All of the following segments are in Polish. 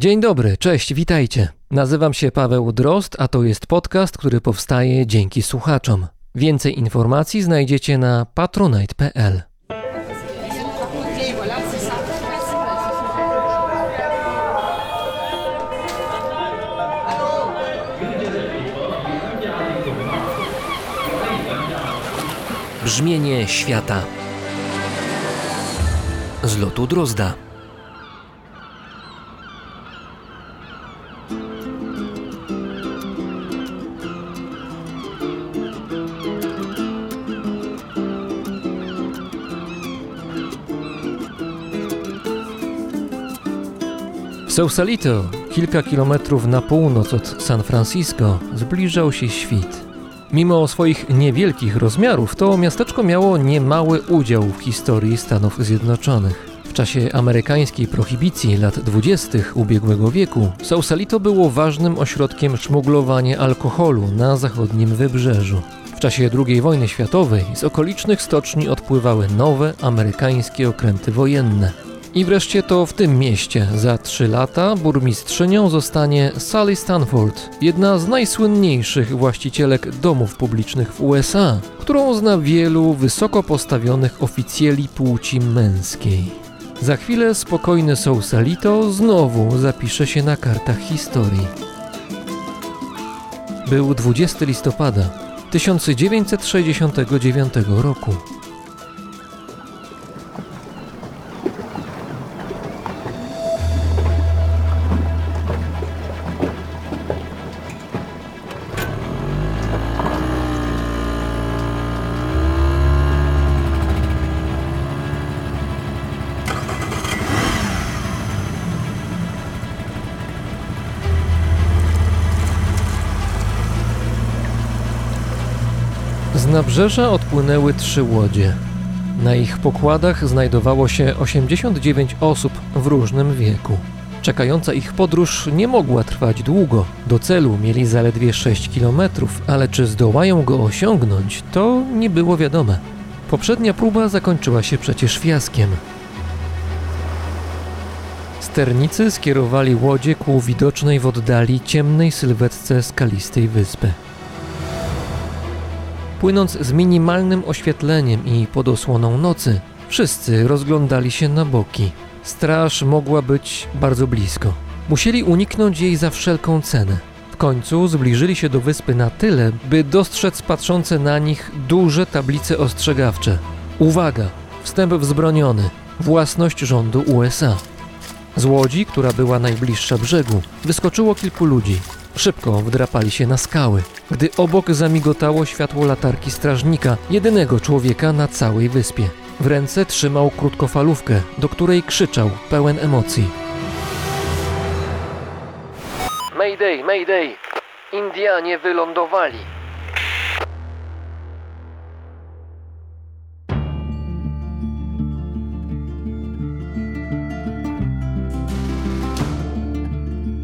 Dzień dobry, cześć, witajcie. Nazywam się Paweł Drost, a to jest podcast, który powstaje dzięki słuchaczom. Więcej informacji znajdziecie na patronite.pl. Brzmienie świata z lotu Drozda. Sausalito, kilka kilometrów na północ od San Francisco, zbliżał się świt. Mimo swoich niewielkich rozmiarów, to miasteczko miało niemały udział w historii Stanów Zjednoczonych. W czasie amerykańskiej prohibicji lat 20. ubiegłego wieku Sausalito było ważnym ośrodkiem szmuglowania alkoholu na zachodnim wybrzeżu. W czasie II wojny światowej z okolicznych stoczni odpływały nowe amerykańskie okręty wojenne. I wreszcie to w tym mieście za trzy lata burmistrzynią zostanie Sally Stanford, jedna z najsłynniejszych właścicielek domów publicznych w USA, którą zna wielu wysoko postawionych oficjeli płci męskiej. Za chwilę spokojny Sausalito znowu zapisze się na kartach historii. Był 20 listopada 1969 roku. Z nabrzeża odpłynęły trzy łodzie. Na ich pokładach znajdowało się 89 osób w różnym wieku. Czekająca ich podróż nie mogła trwać długo. Do celu mieli zaledwie 6 kilometrów, ale czy zdołają go osiągnąć, to nie było wiadome. Poprzednia próba zakończyła się przecież fiaskiem. Sternicy skierowali łodzie ku widocznej w oddali ciemnej sylwetce skalistej wyspy. Płynąc z minimalnym oświetleniem i pod osłoną nocy, wszyscy rozglądali się na boki. Straż mogła być bardzo blisko. Musieli uniknąć jej za wszelką cenę. W końcu zbliżyli się do wyspy na tyle, by dostrzec patrzące na nich duże tablice ostrzegawcze. Uwaga! Wstęp wzbroniony. Własność rządu USA. Z łodzi, która była najbliższa brzegu, wyskoczyło kilku ludzi. Szybko wdrapali się na skały, gdy obok zamigotało światło latarki strażnika, jedynego człowieka na całej wyspie. W ręce trzymał krótkofalówkę, do której krzyczał, pełen emocji. Mayday, Mayday! Indianie wylądowali!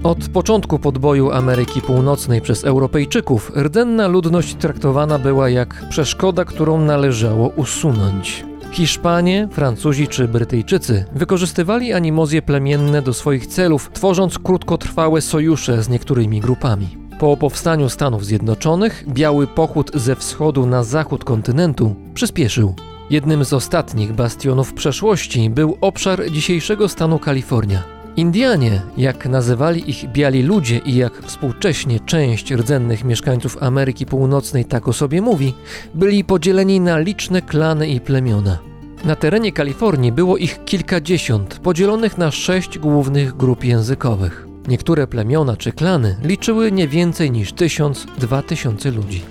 Od początku podboju Ameryki Północnej przez Europejczyków rdzenna ludność traktowana była jak przeszkoda, którą należało usunąć. Hiszpanie, Francuzi czy Brytyjczycy wykorzystywali animozje plemienne do swoich celów, tworząc krótkotrwałe sojusze z niektórymi grupami. Po powstaniu Stanów Zjednoczonych biały pochód ze wschodu na zachód kontynentu przyspieszył. Jednym z ostatnich bastionów przeszłości był obszar dzisiejszego stanu Kalifornia. Indianie, jak nazywali ich biali ludzie i jak współcześnie część rdzennych mieszkańców Ameryki Północnej tak o sobie mówi, byli podzieleni na liczne klany i plemiona. Na terenie Kalifornii było ich kilkadziesiąt, podzielonych na sześć głównych grup językowych. Niektóre plemiona czy klany liczyły nie więcej niż tysiąc, dwa tysiące ludzi.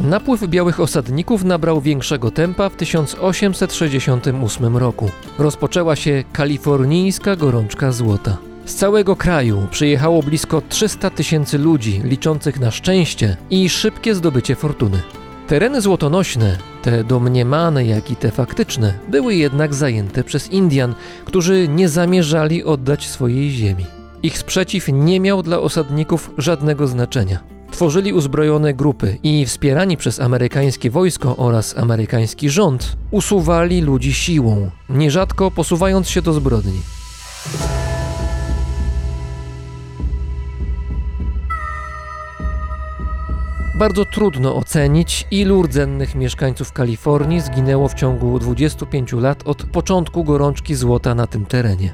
Napływ białych osadników nabrał większego tempa w 1868 roku. Rozpoczęła się kalifornijska gorączka złota. Z całego kraju przyjechało blisko 300 tysięcy ludzi liczących na szczęście i szybkie zdobycie fortuny. Tereny złotonośne, te domniemane jak i te faktyczne, były jednak zajęte przez Indian, którzy nie zamierzali oddać swojej ziemi. Ich sprzeciw nie miał dla osadników żadnego znaczenia. Tworzyli uzbrojone grupy i wspierani przez amerykańskie wojsko oraz amerykański rząd usuwali ludzi siłą, nierzadko posuwając się do zbrodni. Bardzo trudno ocenić, ilu rdzennych mieszkańców Kalifornii zginęło w ciągu 25 lat od początku gorączki złota na tym terenie.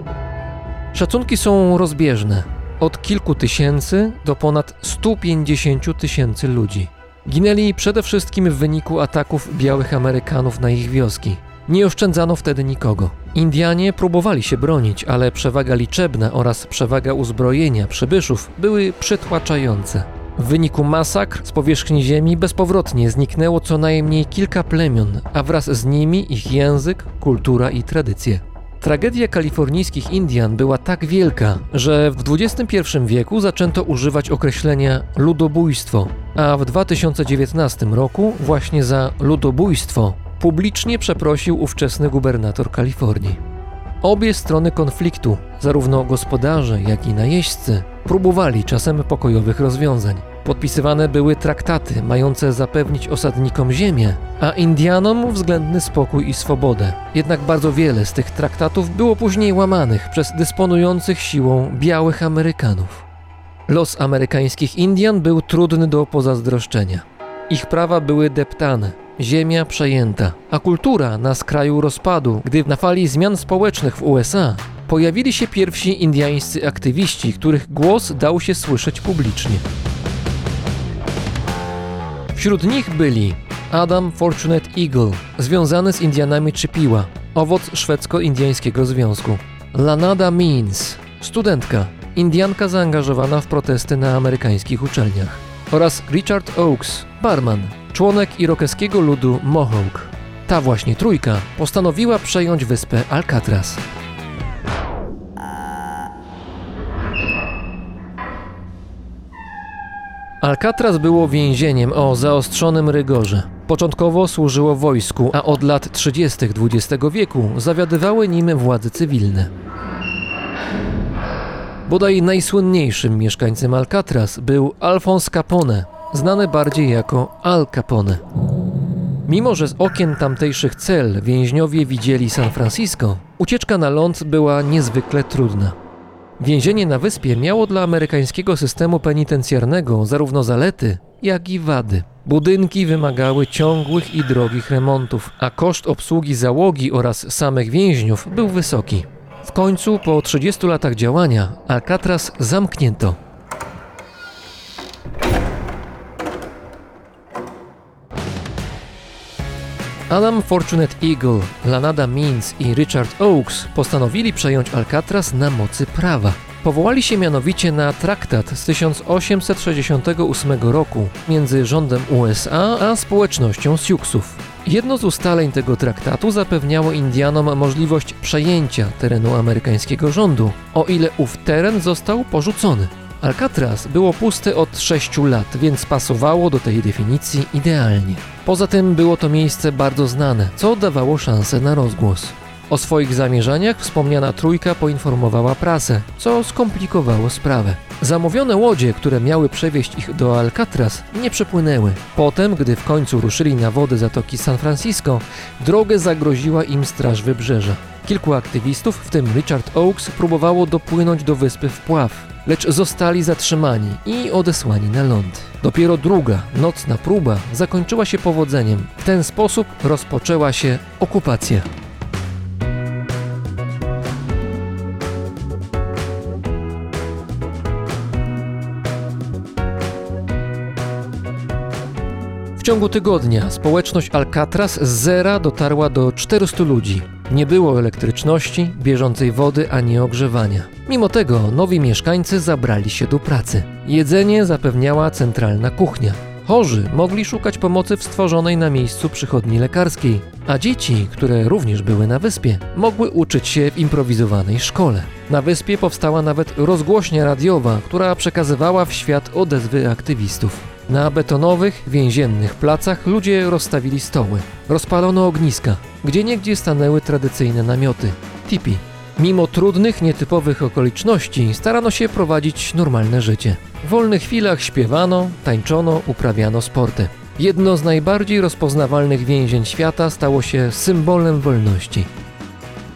Szacunki są rozbieżne od kilku tysięcy do ponad 150 tysięcy ludzi. Ginęli przede wszystkim w wyniku ataków białych Amerykanów na ich wioski. Nie oszczędzano wtedy nikogo. Indianie próbowali się bronić, ale przewaga liczebna oraz przewaga uzbrojenia przybyszów były przytłaczające. W wyniku masakr z powierzchni ziemi bezpowrotnie zniknęło co najmniej kilka plemion, a wraz z nimi ich język, kultura i tradycje. Tragedia kalifornijskich Indian była tak wielka, że w XXI wieku zaczęto używać określenia ludobójstwo, a w 2019 roku właśnie za ludobójstwo publicznie przeprosił ówczesny gubernator Kalifornii. Obie strony konfliktu, zarówno gospodarze, jak i najeźdźcy, próbowali czasem pokojowych rozwiązań. Podpisywane były traktaty mające zapewnić osadnikom ziemię, a Indianom względny spokój i swobodę. Jednak bardzo wiele z tych traktatów było później łamanych przez dysponujących siłą białych Amerykanów. Los amerykańskich Indian był trudny do pozazdroszczenia. Ich prawa były deptane, ziemia przejęta, a kultura na skraju rozpadu, gdy na fali zmian społecznych w USA pojawili się pierwsi indiańscy aktywiści, których głos dał się słyszeć publicznie. Wśród nich byli Adam Fortunate Eagle, związany z Indianami Chippewa, owoc szwedzko-indiańskiego związku. Lanada Means, studentka, Indianka zaangażowana w protesty na amerykańskich uczelniach. Oraz Richard Oakes, barman, członek irokeskiego ludu Mohawk. Ta właśnie trójka postanowiła przejąć wyspę Alcatraz. Alcatraz było więzieniem o zaostrzonym rygorze. Początkowo służyło wojsku, a od lat 30. XX wieku zawiadywały nim władze cywilne. Bodaj najsłynniejszym mieszkańcem Alcatraz był Alphonse Capone, znany bardziej jako Al Capone. Mimo, że z okien tamtejszych cel więźniowie widzieli San Francisco, ucieczka na ląd była niezwykle trudna. Więzienie na wyspie miało dla amerykańskiego systemu penitencjarnego zarówno zalety, jak i wady. Budynki wymagały ciągłych i drogich remontów, a koszt obsługi załogi oraz samych więźniów był wysoki. W końcu, po 30 latach działania, Alcatraz zamknięto. Adam Fortunate Eagle, Lanada Means i Richard Oakes postanowili przejąć Alcatraz na mocy prawa. Powołali się mianowicie na traktat z 1868 roku między rządem USA a społecznością Siouxów. Jedno z ustaleń tego traktatu zapewniało Indianom możliwość przejęcia terenu amerykańskiego rządu, o ile ów teren został porzucony. Alcatraz było puste od 6 lat, więc pasowało do tej definicji idealnie. Poza tym było to miejsce bardzo znane, co dawało szansę na rozgłos. O swoich zamierzeniach wspomniana trójka poinformowała prasę, co skomplikowało sprawę. Zamówione łodzie, które miały przewieźć ich do Alcatraz, nie przepłynęły. Potem, gdy w końcu ruszyli na wody Zatoki San Francisco, drogę zagroziła im Straż Wybrzeża. Kilku aktywistów, w tym Richard Oakes, próbowało dopłynąć do wyspy w pław, lecz zostali zatrzymani i odesłani na ląd. Dopiero druga, nocna próba zakończyła się powodzeniem. W ten sposób rozpoczęła się okupacja. W ciągu tygodnia społeczność Alcatraz z zera dotarła do 400 ludzi. Nie było elektryczności, bieżącej wody ani ogrzewania. Mimo tego nowi mieszkańcy zabrali się do pracy. Jedzenie zapewniała centralna kuchnia. Chorzy mogli szukać pomocy w stworzonej na miejscu przychodni lekarskiej, a dzieci, które również były na wyspie, mogły uczyć się w improwizowanej szkole. Na wyspie powstała nawet rozgłośnia radiowa, która przekazywała w świat odezwy aktywistów. Na betonowych, więziennych placach ludzie rozstawili stoły. Rozpalono ogniska, gdzie niegdzie stanęły tradycyjne namioty tipi. Mimo trudnych, nietypowych okoliczności starano się prowadzić normalne życie. W wolnych chwilach śpiewano, tańczono, uprawiano sporty. Jedno z najbardziej rozpoznawalnych więzień świata stało się symbolem wolności.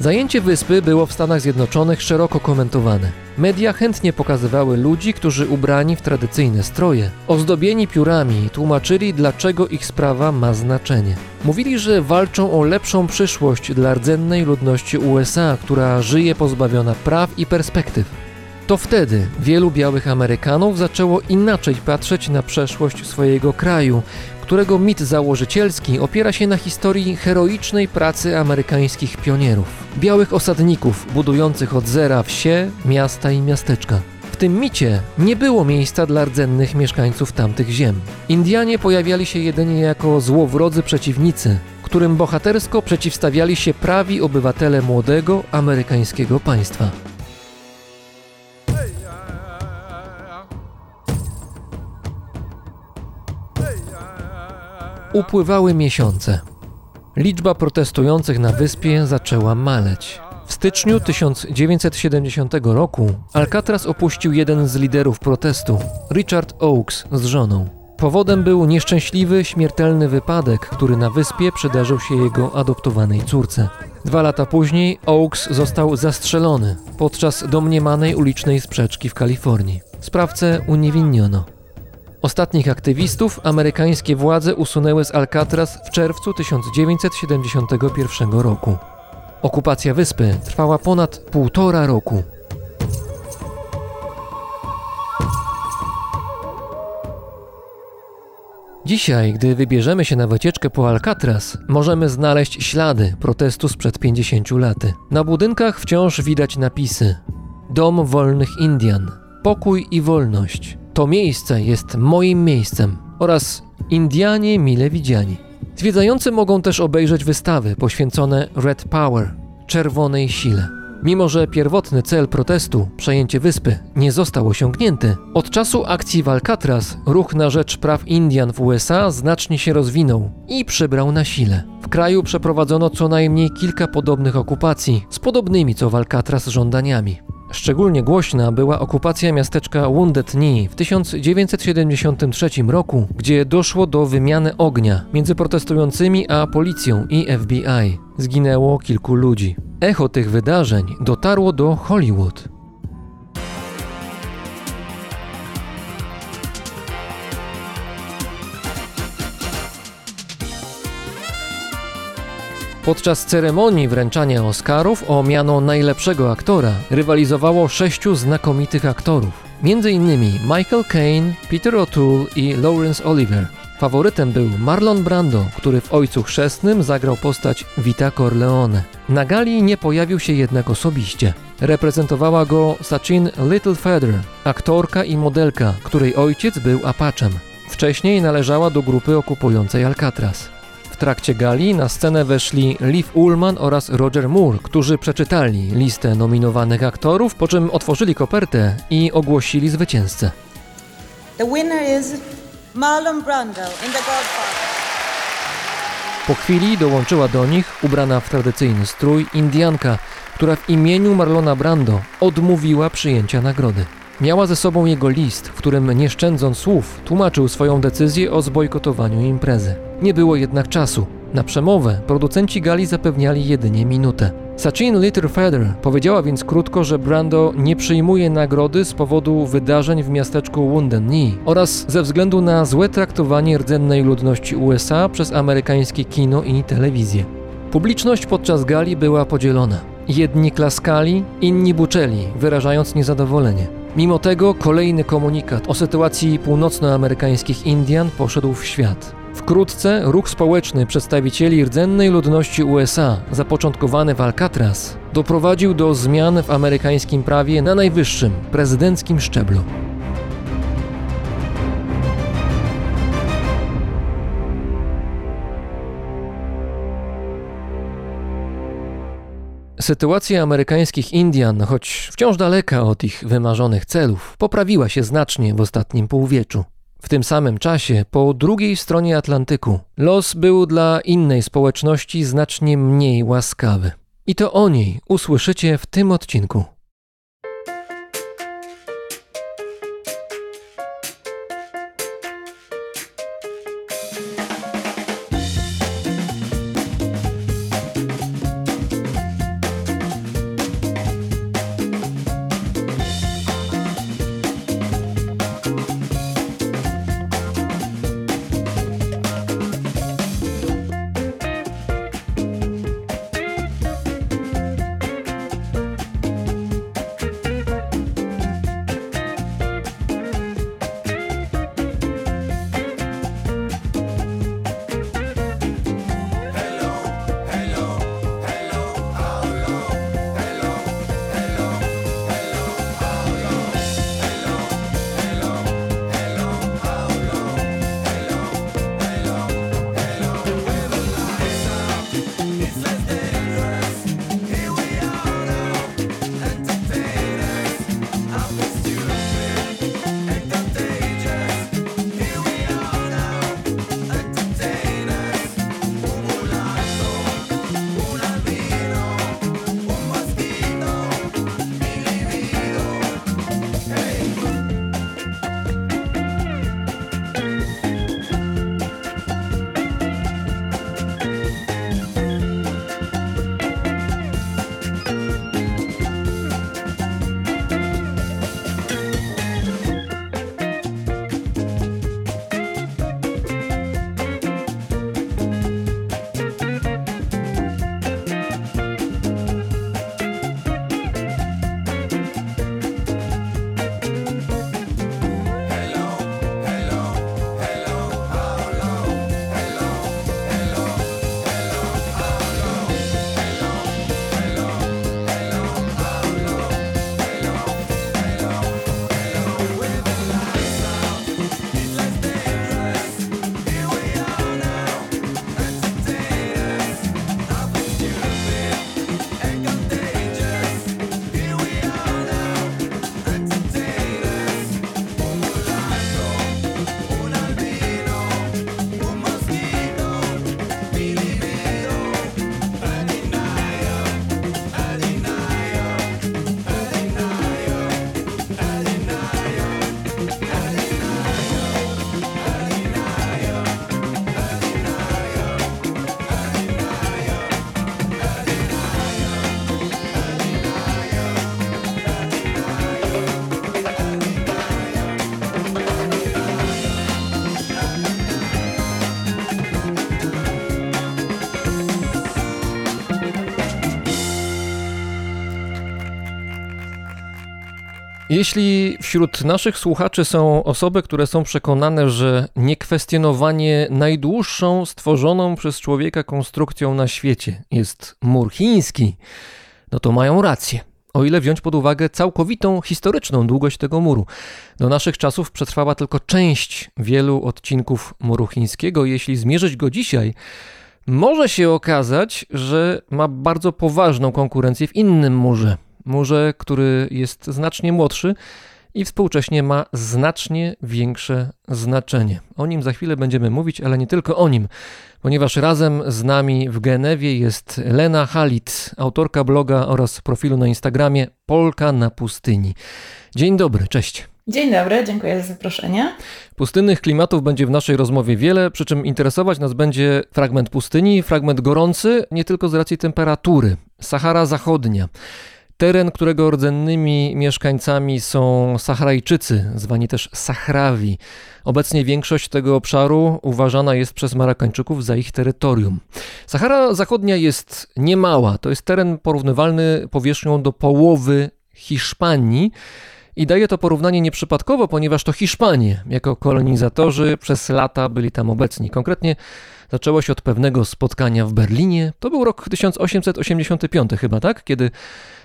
Zajęcie wyspy było w Stanach Zjednoczonych szeroko komentowane. Media chętnie pokazywały ludzi, którzy ubrani w tradycyjne stroje, ozdobieni piórami, tłumaczyli, dlaczego ich sprawa ma znaczenie. Mówili, że walczą o lepszą przyszłość dla rdzennej ludności USA, która żyje pozbawiona praw i perspektyw. To wtedy wielu białych Amerykanów zaczęło inaczej patrzeć na przeszłość swojego kraju, którego mit założycielski opiera się na historii heroicznej pracy amerykańskich pionierów, białych osadników budujących od zera wsie, miasta i miasteczka. W tym micie nie było miejsca dla rdzennych mieszkańców tamtych ziem. Indianie pojawiali się jedynie jako złowrodzy przeciwnicy, którym bohatersko przeciwstawiali się prawi obywatele młodego amerykańskiego państwa. Upływały miesiące. Liczba protestujących na wyspie zaczęła maleć. W styczniu 1970 roku Alcatraz opuścił jeden z liderów protestu, Richard Oakes z żoną. Powodem był nieszczęśliwy, śmiertelny wypadek, który na wyspie przydarzył się jego adoptowanej córce. Dwa lata później Oakes został zastrzelony podczas domniemanej ulicznej sprzeczki w Kalifornii. Sprawcę uniewinniono. Ostatnich aktywistów amerykańskie władze usunęły z Alcatraz w czerwcu 1971 roku. Okupacja wyspy trwała ponad półtora roku. Dzisiaj, gdy wybierzemy się na wycieczkę po Alcatraz, możemy znaleźć ślady protestu sprzed 50 lat. Na budynkach wciąż widać napisy: Dom Wolnych Indian, pokój i wolność. To miejsce jest moim miejscem oraz Indianie mile widziani. Zwiedzający mogą też obejrzeć wystawy poświęcone Red Power, czerwonej sile. Mimo, że pierwotny cel protestu, przejęcie wyspy, nie został osiągnięty, od czasu akcji w Alcatraz ruch na rzecz praw Indian w USA znacznie się rozwinął i przybrał na sile. W kraju przeprowadzono co najmniej kilka podobnych okupacji z podobnymi co w Alcatraz żądaniami. Szczególnie głośna była okupacja miasteczka Wounded Knee w 1973 roku, gdzie doszło do wymiany ognia między protestującymi a policją i FBI. Zginęło kilku ludzi. Echo tych wydarzeń dotarło do Hollywood. Podczas ceremonii wręczania Oscarów o miano najlepszego aktora rywalizowało sześciu znakomitych aktorów, m.in. Michael Caine, Peter O'Toole i Laurence Oliver. Faworytem był Marlon Brando, który w Ojcu Chrzestnym zagrał postać Vita Corleone. Na gali nie pojawił się jednak osobiście. Reprezentowała go Sachin Little Feather, aktorka i modelka, której ojciec był Apachem. Wcześniej należała do grupy okupującej Alcatraz trakcie gali na scenę weszli Liv Ullman oraz Roger Moore, którzy przeczytali listę nominowanych aktorów, po czym otworzyli kopertę i ogłosili zwycięzcę. The winner is Marlon Brando in The Godfather. Po chwili dołączyła do nich, ubrana w tradycyjny strój, Indianka, która w imieniu Marlona Brando odmówiła przyjęcia nagrody. Miała ze sobą jego list, w którym nie szczędząc słów tłumaczył swoją decyzję o zbojkotowaniu imprezy. Nie było jednak czasu. Na przemowę producenci gali zapewniali jedynie minutę. Sachin Littlefeather powiedziała więc krótko, że Brando nie przyjmuje nagrody z powodu wydarzeń w miasteczku Wounded Knee oraz ze względu na złe traktowanie rdzennej ludności USA przez amerykańskie kino i telewizję. Publiczność podczas gali była podzielona. Jedni klaskali, inni buczeli, wyrażając niezadowolenie. Mimo tego kolejny komunikat o sytuacji północnoamerykańskich Indian poszedł w świat. Wkrótce ruch społeczny przedstawicieli rdzennej ludności USA, zapoczątkowany w Alcatraz, doprowadził do zmian w amerykańskim prawie na najwyższym prezydenckim szczeblu. Sytuacja amerykańskich Indian, choć wciąż daleka od ich wymarzonych celów, poprawiła się znacznie w ostatnim półwieczu. W tym samym czasie, po drugiej stronie Atlantyku, los był dla innej społeczności znacznie mniej łaskawy. I to o niej usłyszycie w tym odcinku. Jeśli wśród naszych słuchaczy są osoby, które są przekonane, że niekwestionowanie najdłuższą stworzoną przez człowieka konstrukcją na świecie jest mur chiński, no to mają rację. O ile wziąć pod uwagę całkowitą historyczną długość tego muru. Do naszych czasów przetrwała tylko część wielu odcinków muru chińskiego. Jeśli zmierzyć go dzisiaj, może się okazać, że ma bardzo poważną konkurencję w innym murze. Murze, który jest znacznie młodszy i współcześnie ma znacznie większe znaczenie. O nim za chwilę będziemy mówić, ale nie tylko o nim, ponieważ razem z nami w Genewie jest Lena Halit, autorka bloga oraz profilu na Instagramie Polka na pustyni. Dzień dobry, cześć. Dzień dobry, dziękuję za zaproszenie. Pustynnych klimatów będzie w naszej rozmowie wiele, przy czym interesować nas będzie fragment pustyni, fragment gorący, nie tylko z racji temperatury. Sahara Zachodnia. Teren, którego rdzennymi mieszkańcami są Sahrajczycy, zwani też Sahrawi. Obecnie większość tego obszaru uważana jest przez Marokańczyków za ich terytorium. Sahara Zachodnia jest niemała, to jest teren porównywalny powierzchnią do połowy Hiszpanii. I daje to porównanie nieprzypadkowo, ponieważ to Hiszpanie jako kolonizatorzy przez lata byli tam obecni. Konkretnie zaczęło się od pewnego spotkania w Berlinie. To był rok 1885 chyba, tak? Kiedy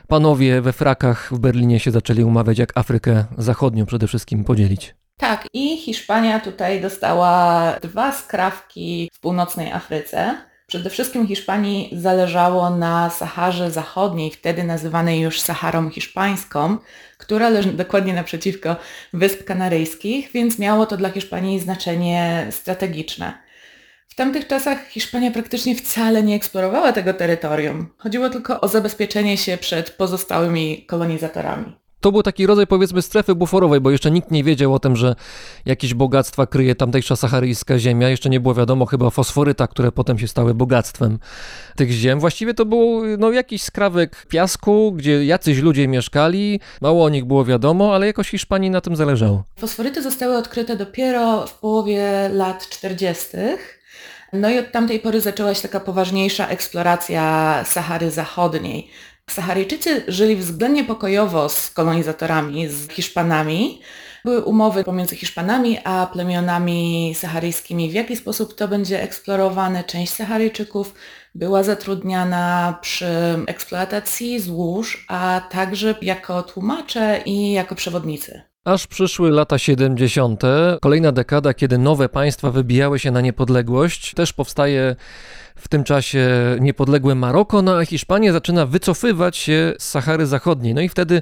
panowie we frakach w Berlinie się zaczęli umawiać, jak Afrykę Zachodnią przede wszystkim podzielić. Tak, i Hiszpania tutaj dostała dwa skrawki w północnej Afryce. Przede wszystkim Hiszpanii zależało na Saharze Zachodniej, wtedy nazywanej już Saharą Hiszpańską, która leży dokładnie naprzeciwko Wysp Kanaryjskich, więc miało to dla Hiszpanii znaczenie strategiczne. W tamtych czasach Hiszpania praktycznie wcale nie eksplorowała tego terytorium. Chodziło tylko o zabezpieczenie się przed pozostałymi kolonizatorami. To był taki rodzaj powiedzmy strefy buforowej, bo jeszcze nikt nie wiedział o tym, że jakieś bogactwa kryje tamtejsza saharyjska ziemia. Jeszcze nie było wiadomo chyba fosforyta, które potem się stały bogactwem tych ziem. Właściwie to był no, jakiś skrawek piasku, gdzie jacyś ludzie mieszkali. Mało o nich było wiadomo, ale jakoś Hiszpanii na tym zależało. Fosforyty zostały odkryte dopiero w połowie lat 40. No i od tamtej pory zaczęła się taka poważniejsza eksploracja Sahary Zachodniej. Saharyjczycy żyli względnie pokojowo z kolonizatorami, z Hiszpanami. Były umowy pomiędzy Hiszpanami a plemionami saharyjskimi, w jaki sposób to będzie eksplorowane. Część Saharyjczyków była zatrudniana przy eksploatacji złóż, a także jako tłumacze i jako przewodnicy. Aż przyszły lata 70., kolejna dekada, kiedy nowe państwa wybijały się na niepodległość. Też powstaje w tym czasie niepodległe Maroko, no a Hiszpania zaczyna wycofywać się z Sahary Zachodniej. No i wtedy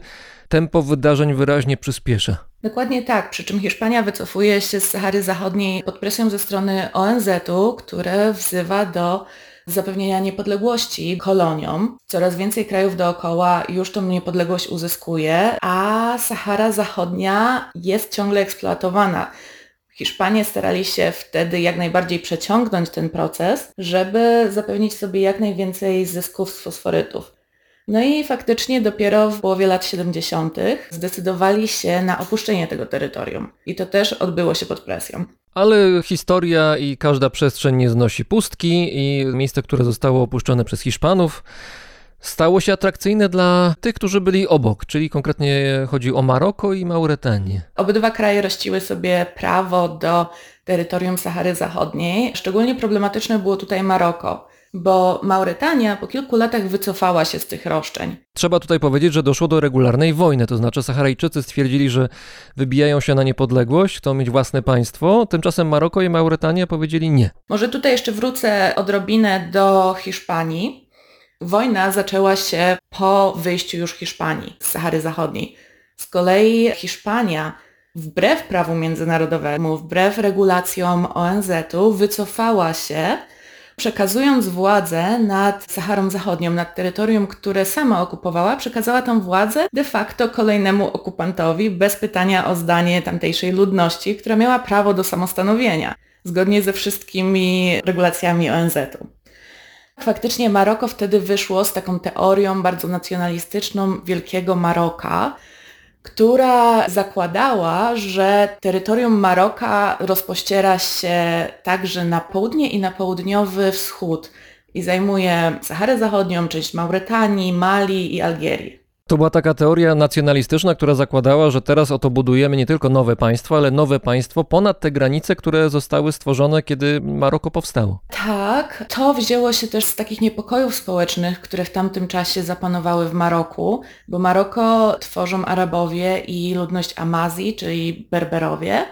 tempo wydarzeń wyraźnie przyspiesza. Dokładnie tak, przy czym Hiszpania wycofuje się z Sahary Zachodniej pod presją ze strony ONZ-u, które wzywa do zapewnienia niepodległości koloniom. Coraz więcej krajów dookoła już tą niepodległość uzyskuje, a Sahara Zachodnia jest ciągle eksploatowana. Hiszpanie starali się wtedy jak najbardziej przeciągnąć ten proces, żeby zapewnić sobie jak najwięcej zysków z fosforytów. No i faktycznie dopiero w połowie lat 70. zdecydowali się na opuszczenie tego terytorium. I to też odbyło się pod presją. Ale historia i każda przestrzeń nie znosi pustki i miejsce, które zostało opuszczone przez Hiszpanów, stało się atrakcyjne dla tych, którzy byli obok, czyli konkretnie chodzi o Maroko i Mauretanię. Obydwa kraje rościły sobie prawo do terytorium Sahary Zachodniej. Szczególnie problematyczne było tutaj Maroko bo Mauretania po kilku latach wycofała się z tych roszczeń. Trzeba tutaj powiedzieć, że doszło do regularnej wojny, to znaczy Saharajczycy stwierdzili, że wybijają się na niepodległość, chcą mieć własne państwo, tymczasem Maroko i Mauretania powiedzieli nie. Może tutaj jeszcze wrócę odrobinę do Hiszpanii. Wojna zaczęła się po wyjściu już Hiszpanii z Sahary Zachodniej. Z kolei Hiszpania wbrew prawu międzynarodowemu, wbrew regulacjom ONZ-u wycofała się przekazując władzę nad Saharą Zachodnią, nad terytorium, które sama okupowała, przekazała tą władzę de facto kolejnemu okupantowi bez pytania o zdanie tamtejszej ludności, która miała prawo do samostanowienia, zgodnie ze wszystkimi regulacjami ONZ-u. Faktycznie Maroko wtedy wyszło z taką teorią bardzo nacjonalistyczną Wielkiego Maroka, która zakładała, że terytorium Maroka rozpościera się także na południe i na południowy wschód i zajmuje Saharę Zachodnią, część Mauretanii, Mali i Algierii. To była taka teoria nacjonalistyczna, która zakładała, że teraz oto budujemy nie tylko nowe państwo, ale nowe państwo ponad te granice, które zostały stworzone, kiedy Maroko powstało. Tak, to wzięło się też z takich niepokojów społecznych, które w tamtym czasie zapanowały w Maroku, bo Maroko tworzą Arabowie i ludność Amazji, czyli Berberowie.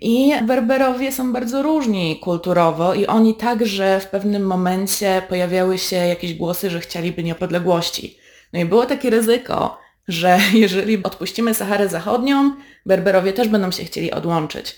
I Berberowie są bardzo różni kulturowo i oni także w pewnym momencie pojawiały się jakieś głosy, że chcieliby niepodległości. No i było takie ryzyko, że jeżeli odpuścimy Saharę Zachodnią, Berberowie też będą się chcieli odłączyć.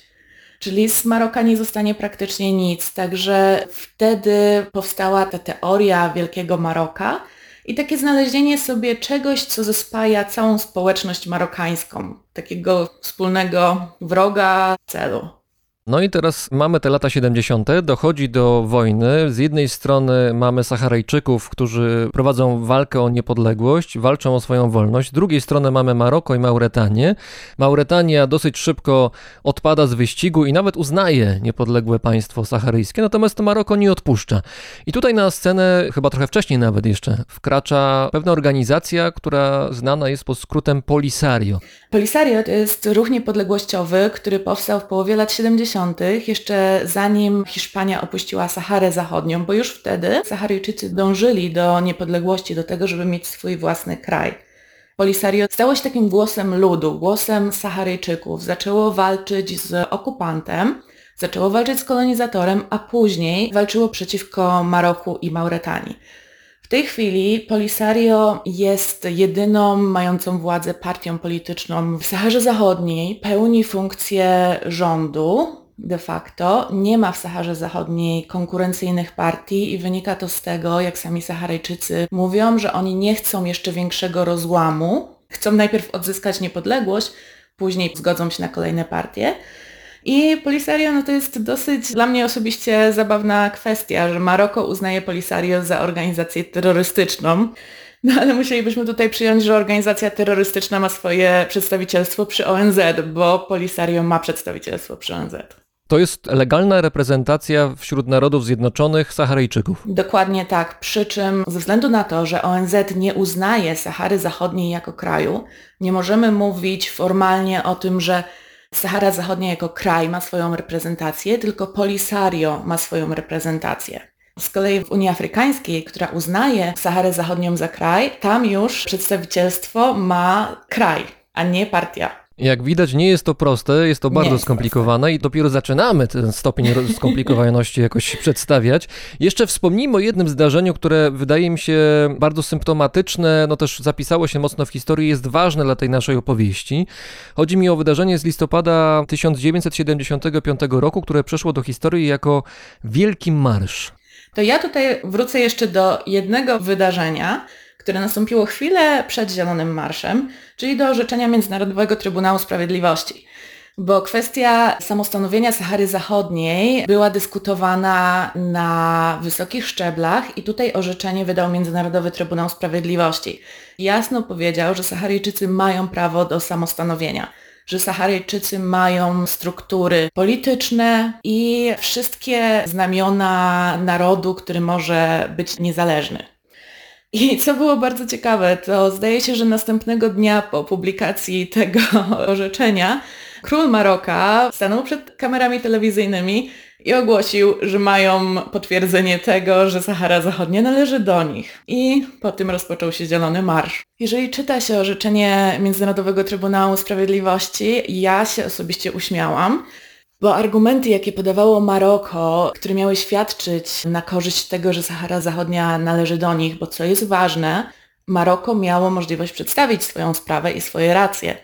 Czyli z Maroka nie zostanie praktycznie nic. Także wtedy powstała ta teoria Wielkiego Maroka i takie znalezienie sobie czegoś, co zespaja całą społeczność marokańską, takiego wspólnego wroga, celu. No i teraz mamy te lata 70., dochodzi do wojny. Z jednej strony mamy Saharajczyków, którzy prowadzą walkę o niepodległość, walczą o swoją wolność. Z drugiej strony mamy Maroko i Mauretanię. Mauretania dosyć szybko odpada z wyścigu i nawet uznaje niepodległe państwo saharyjskie, natomiast Maroko nie odpuszcza. I tutaj na scenę, chyba trochę wcześniej nawet jeszcze, wkracza pewna organizacja, która znana jest pod skrótem Polisario. Polisario to jest ruch niepodległościowy, który powstał w połowie lat 70 jeszcze zanim Hiszpania opuściła Saharę Zachodnią, bo już wtedy Saharyjczycy dążyli do niepodległości, do tego, żeby mieć swój własny kraj. Polisario stało się takim głosem ludu, głosem Saharyjczyków. Zaczęło walczyć z okupantem, zaczęło walczyć z kolonizatorem, a później walczyło przeciwko Maroku i Mauretanii. W tej chwili Polisario jest jedyną mającą władzę partią polityczną w Saharze Zachodniej, pełni funkcję rządu, de facto nie ma w Saharze Zachodniej konkurencyjnych partii i wynika to z tego, jak sami Saharyjczycy mówią, że oni nie chcą jeszcze większego rozłamu, chcą najpierw odzyskać niepodległość, później zgodzą się na kolejne partie. I Polisario no to jest dosyć dla mnie osobiście zabawna kwestia, że Maroko uznaje Polisario za organizację terrorystyczną. No ale musielibyśmy tutaj przyjąć, że organizacja terrorystyczna ma swoje przedstawicielstwo przy ONZ, bo Polisario ma przedstawicielstwo przy ONZ. To jest legalna reprezentacja wśród Narodów Zjednoczonych Saharyjczyków. Dokładnie tak, przy czym ze względu na to, że ONZ nie uznaje Sahary Zachodniej jako kraju, nie możemy mówić formalnie o tym, że Sahara Zachodnia jako kraj ma swoją reprezentację, tylko Polisario ma swoją reprezentację. Z kolei w Unii Afrykańskiej, która uznaje Saharę Zachodnią za kraj, tam już przedstawicielstwo ma kraj, a nie partia. Jak widać, nie jest to proste, jest to bardzo jest skomplikowane proste. i dopiero zaczynamy ten stopień skomplikowaności jakoś przedstawiać. Jeszcze wspomnijmy o jednym zdarzeniu, które wydaje mi się bardzo symptomatyczne, no też zapisało się mocno w historii, jest ważne dla tej naszej opowieści. Chodzi mi o wydarzenie z listopada 1975 roku, które przeszło do historii jako Wielki Marsz. To ja tutaj wrócę jeszcze do jednego wydarzenia, które nastąpiło chwilę przed Zielonym Marszem, czyli do orzeczenia Międzynarodowego Trybunału Sprawiedliwości. Bo kwestia samostanowienia Sahary Zachodniej była dyskutowana na wysokich szczeblach i tutaj orzeczenie wydał Międzynarodowy Trybunał Sprawiedliwości. Jasno powiedział, że Saharyjczycy mają prawo do samostanowienia że Saharyjczycy mają struktury polityczne i wszystkie znamiona narodu, który może być niezależny. I co było bardzo ciekawe, to zdaje się, że następnego dnia po publikacji tego orzeczenia król Maroka stanął przed kamerami telewizyjnymi i ogłosił, że mają potwierdzenie tego, że Sahara Zachodnia należy do nich. I po tym rozpoczął się Zielony Marsz. Jeżeli czyta się orzeczenie Międzynarodowego Trybunału Sprawiedliwości, ja się osobiście uśmiałam, bo argumenty, jakie podawało Maroko, które miały świadczyć na korzyść tego, że Sahara Zachodnia należy do nich, bo co jest ważne, Maroko miało możliwość przedstawić swoją sprawę i swoje racje.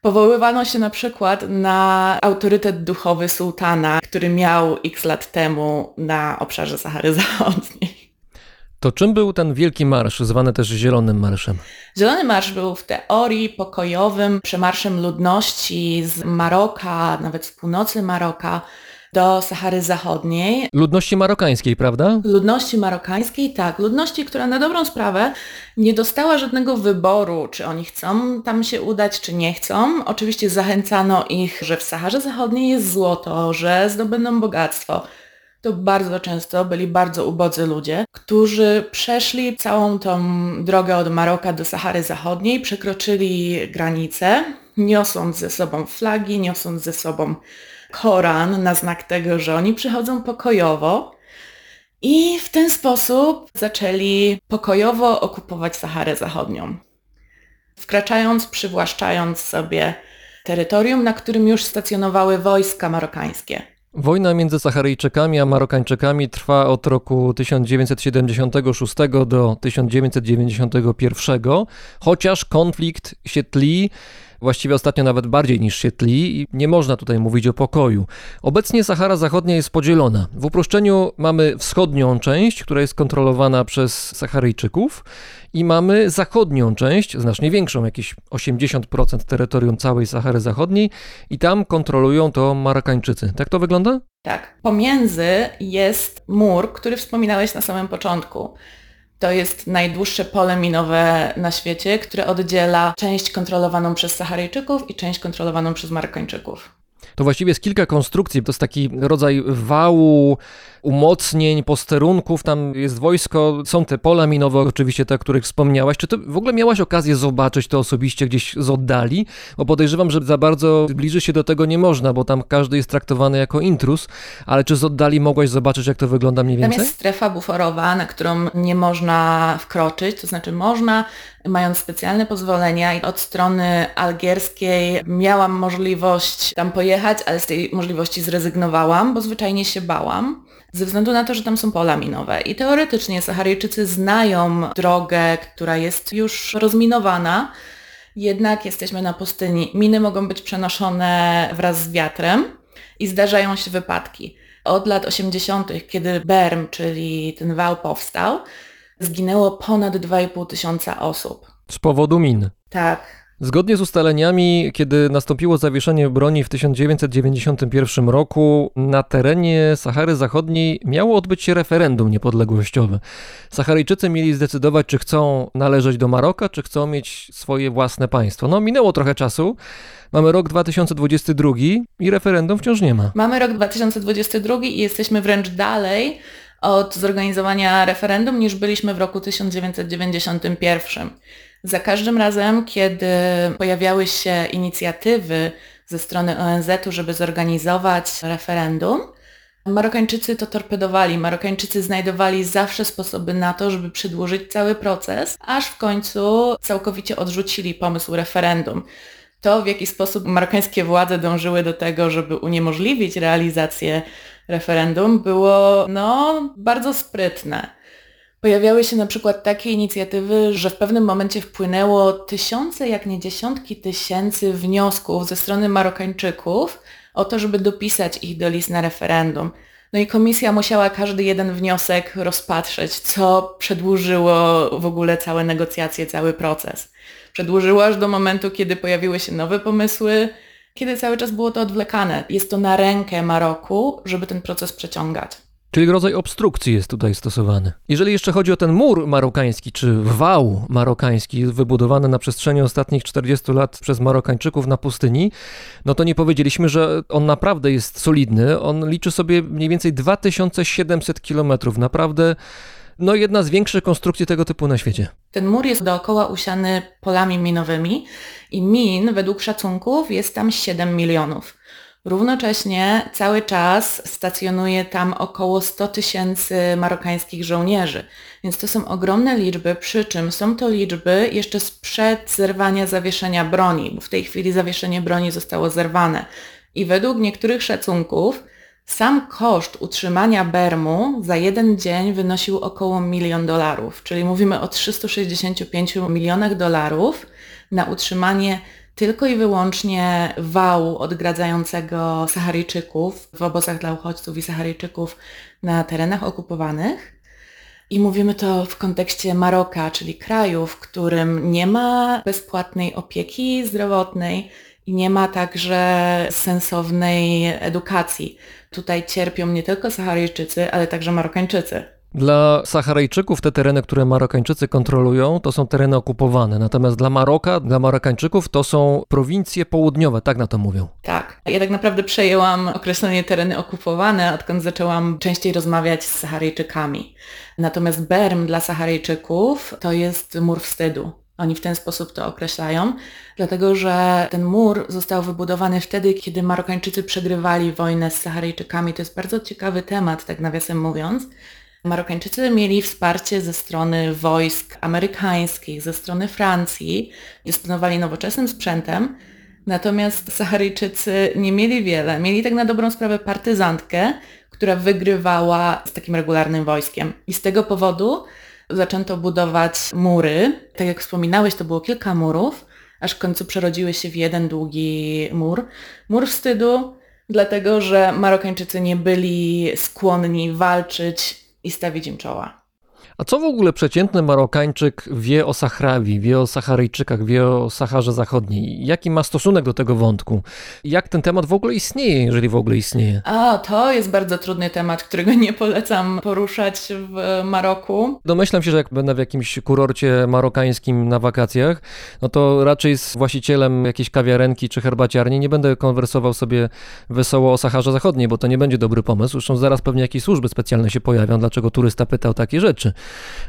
Powoływano się na przykład na autorytet duchowy sułtana, który miał x lat temu na obszarze Sahary Zachodniej. To czym był ten Wielki Marsz, zwany też Zielonym Marszem? Zielony Marsz był w teorii pokojowym przemarszem ludności z Maroka, nawet z północy Maroka, do Sahary Zachodniej. Ludności marokańskiej, prawda? Ludności marokańskiej, tak. Ludności, która na dobrą sprawę nie dostała żadnego wyboru, czy oni chcą tam się udać, czy nie chcą. Oczywiście zachęcano ich, że w Saharze Zachodniej jest złoto, że zdobędą bogactwo to bardzo często byli bardzo ubodzy ludzie, którzy przeszli całą tą drogę od Maroka do Sahary Zachodniej, przekroczyli granicę, niosąc ze sobą flagi, niosąc ze sobą Koran na znak tego, że oni przychodzą pokojowo. I w ten sposób zaczęli pokojowo okupować Saharę Zachodnią. Wkraczając, przywłaszczając sobie terytorium, na którym już stacjonowały wojska marokańskie. Wojna między Saharyjczykami a Marokańczykami trwa od roku 1976 do 1991, chociaż konflikt się tli właściwie ostatnio nawet bardziej niż się tli i nie można tutaj mówić o pokoju. Obecnie Sahara Zachodnia jest podzielona. W uproszczeniu mamy wschodnią część, która jest kontrolowana przez Saharyjczyków i mamy zachodnią część, znacznie większą, jakieś 80% terytorium całej Sahary Zachodniej i tam kontrolują to Marokańczycy. Tak to wygląda? Tak. Pomiędzy jest mur, który wspominałeś na samym początku. To jest najdłuższe pole minowe na świecie, które oddziela część kontrolowaną przez Saharyjczyków i część kontrolowaną przez Marokańczyków. To właściwie jest kilka konstrukcji. To jest taki rodzaj wału, umocnień, posterunków, tam jest wojsko, są te pola minowe, oczywiście te, o których wspomniałaś. Czy ty w ogóle miałaś okazję zobaczyć to osobiście gdzieś z oddali? Bo podejrzewam, że za bardzo zbliżyć się do tego nie można, bo tam każdy jest traktowany jako intrus, ale czy z oddali mogłaś zobaczyć, jak to wygląda mniej więcej? Tam jest strefa buforowa, na którą nie można wkroczyć, to znaczy można, mając specjalne pozwolenia i od strony algierskiej miałam możliwość tam pojechać, ale z tej możliwości zrezygnowałam, bo zwyczajnie się bałam ze względu na to, że tam są pola minowe. I teoretycznie Saharyjczycy znają drogę, która jest już rozminowana, jednak jesteśmy na pustyni. Miny mogą być przenoszone wraz z wiatrem i zdarzają się wypadki. Od lat 80., kiedy Berm, czyli ten wał powstał, zginęło ponad 2,5 tysiąca osób. Z powodu min. Tak, Zgodnie z ustaleniami, kiedy nastąpiło zawieszenie broni w 1991 roku, na terenie Sahary Zachodniej miało odbyć się referendum niepodległościowe. Saharyjczycy mieli zdecydować, czy chcą należeć do Maroka, czy chcą mieć swoje własne państwo. No, minęło trochę czasu. Mamy rok 2022 i referendum wciąż nie ma. Mamy rok 2022 i jesteśmy wręcz dalej od zorganizowania referendum niż byliśmy w roku 1991. Za każdym razem, kiedy pojawiały się inicjatywy ze strony ONZ-u, żeby zorganizować referendum, Marokańczycy to torpedowali. Marokańczycy znajdowali zawsze sposoby na to, żeby przedłużyć cały proces, aż w końcu całkowicie odrzucili pomysł referendum. To, w jaki sposób marokańskie władze dążyły do tego, żeby uniemożliwić realizację referendum, było no, bardzo sprytne. Pojawiały się na przykład takie inicjatywy, że w pewnym momencie wpłynęło tysiące, jak nie dziesiątki tysięcy wniosków ze strony Marokańczyków o to, żeby dopisać ich do list na referendum. No i komisja musiała każdy jeden wniosek rozpatrzeć, co przedłużyło w ogóle całe negocjacje, cały proces. Przedłużyło aż do momentu, kiedy pojawiły się nowe pomysły, kiedy cały czas było to odwlekane. Jest to na rękę Maroku, żeby ten proces przeciągać. Czyli rodzaj obstrukcji jest tutaj stosowany. Jeżeli jeszcze chodzi o ten mur marokański, czy wał marokański wybudowany na przestrzeni ostatnich 40 lat przez Marokańczyków na pustyni, no to nie powiedzieliśmy, że on naprawdę jest solidny. On liczy sobie mniej więcej 2700 kilometrów. Naprawdę no jedna z większych konstrukcji tego typu na świecie. Ten mur jest dookoła usiany polami minowymi i min według szacunków jest tam 7 milionów. Równocześnie cały czas stacjonuje tam około 100 tysięcy marokańskich żołnierzy, więc to są ogromne liczby, przy czym są to liczby jeszcze sprzed zerwania zawieszenia broni, bo w tej chwili zawieszenie broni zostało zerwane. I według niektórych szacunków sam koszt utrzymania Bermu za jeden dzień wynosił około milion dolarów, czyli mówimy o 365 milionach dolarów na utrzymanie tylko i wyłącznie wału odgradzającego Saharyjczyków w obozach dla uchodźców i Saharyjczyków na terenach okupowanych. I mówimy to w kontekście Maroka, czyli kraju, w którym nie ma bezpłatnej opieki zdrowotnej i nie ma także sensownej edukacji. Tutaj cierpią nie tylko Saharyjczycy, ale także Marokańczycy. Dla Saharyjczyków te tereny, które Marokańczycy kontrolują, to są tereny okupowane. Natomiast dla Maroka, dla Marokańczyków to są prowincje południowe, tak na to mówią. Tak. Ja tak naprawdę przejęłam określenie tereny okupowane, odkąd zaczęłam częściej rozmawiać z Saharyjczykami. Natomiast Berm dla Saharyjczyków to jest mur wstydu. Oni w ten sposób to określają, dlatego że ten mur został wybudowany wtedy, kiedy Marokańczycy przegrywali wojnę z Saharyjczykami. To jest bardzo ciekawy temat, tak nawiasem mówiąc. Marokańczycy mieli wsparcie ze strony wojsk amerykańskich, ze strony Francji, dysponowali nowoczesnym sprzętem, natomiast Saharyjczycy nie mieli wiele. Mieli tak na dobrą sprawę partyzantkę, która wygrywała z takim regularnym wojskiem. I z tego powodu zaczęto budować mury. Tak jak wspominałeś, to było kilka murów, aż w końcu przerodziły się w jeden długi mur. Mur wstydu, dlatego że Marokańczycy nie byli skłonni walczyć i stawić im czoła. A co w ogóle przeciętny Marokańczyk wie o Sahrawi, wie o Saharyjczykach, wie o Saharze Zachodniej? Jaki ma stosunek do tego wątku? Jak ten temat w ogóle istnieje, jeżeli w ogóle istnieje? A, to jest bardzo trudny temat, którego nie polecam poruszać w Maroku. Domyślam się, że jak będę w jakimś kurorcie marokańskim na wakacjach, no to raczej z właścicielem jakiejś kawiarenki czy herbaciarni nie będę konwersował sobie wesoło o Saharze Zachodniej, bo to nie będzie dobry pomysł. Zresztą zaraz pewnie jakieś służby specjalne się pojawią, dlaczego turysta pytał takie rzeczy.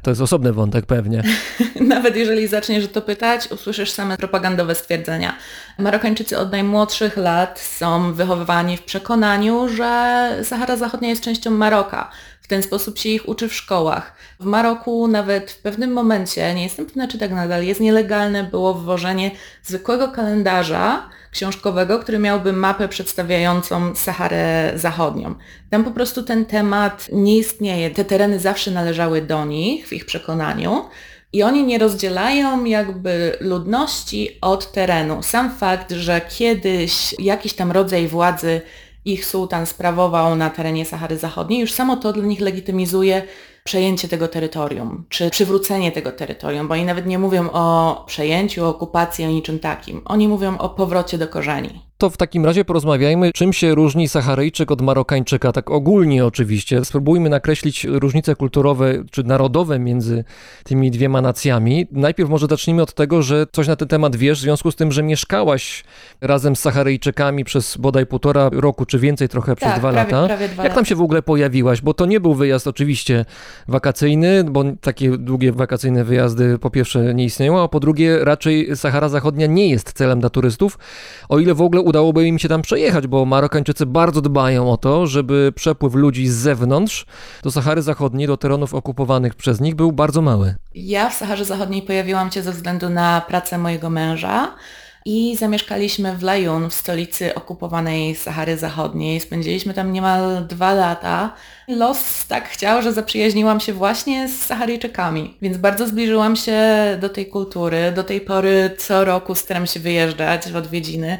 To jest osobny wątek pewnie. Nawet jeżeli zaczniesz to pytać, usłyszysz same propagandowe stwierdzenia. Marokańczycy od najmłodszych lat są wychowywani w przekonaniu, że Sahara Zachodnia jest częścią Maroka. Ten sposób się ich uczy w szkołach. W Maroku nawet w pewnym momencie, nie jestem pewna czy tak nadal, jest nielegalne było wwożenie zwykłego kalendarza książkowego, który miałby mapę przedstawiającą Saharę Zachodnią. Tam po prostu ten temat nie istnieje. Te tereny zawsze należały do nich w ich przekonaniu. I oni nie rozdzielają jakby ludności od terenu. Sam fakt, że kiedyś jakiś tam rodzaj władzy ich sułtan sprawował na terenie Sahary Zachodniej, już samo to dla nich legitymizuje przejęcie tego terytorium, czy przywrócenie tego terytorium, bo oni nawet nie mówią o przejęciu, o okupacji, o niczym takim. Oni mówią o powrocie do korzeni to w takim razie porozmawiajmy, czym się różni Saharyjczyk od Marokańczyka, tak ogólnie oczywiście. Spróbujmy nakreślić różnice kulturowe czy narodowe między tymi dwiema nacjami. Najpierw może zacznijmy od tego, że coś na ten temat wiesz, w związku z tym, że mieszkałaś razem z Saharyjczykami przez bodaj półtora roku, czy więcej trochę przez tak, dwa prawie, lata. Prawie dwa Jak tam się w ogóle pojawiłaś? Bo to nie był wyjazd oczywiście wakacyjny, bo takie długie wakacyjne wyjazdy po pierwsze nie istnieją, a po drugie raczej Sahara Zachodnia nie jest celem dla turystów, o ile w ogóle udałoby im się tam przejechać, bo Marokańczycy bardzo dbają o to, żeby przepływ ludzi z zewnątrz do Sahary Zachodniej, do terenów okupowanych przez nich był bardzo mały. Ja w Saharze Zachodniej pojawiłam się ze względu na pracę mojego męża i zamieszkaliśmy w Lajun, w stolicy okupowanej Sahary Zachodniej. Spędziliśmy tam niemal dwa lata. Los tak chciał, że zaprzyjaźniłam się właśnie z Saharyjczykami, więc bardzo zbliżyłam się do tej kultury. Do tej pory co roku staram się wyjeżdżać w odwiedziny.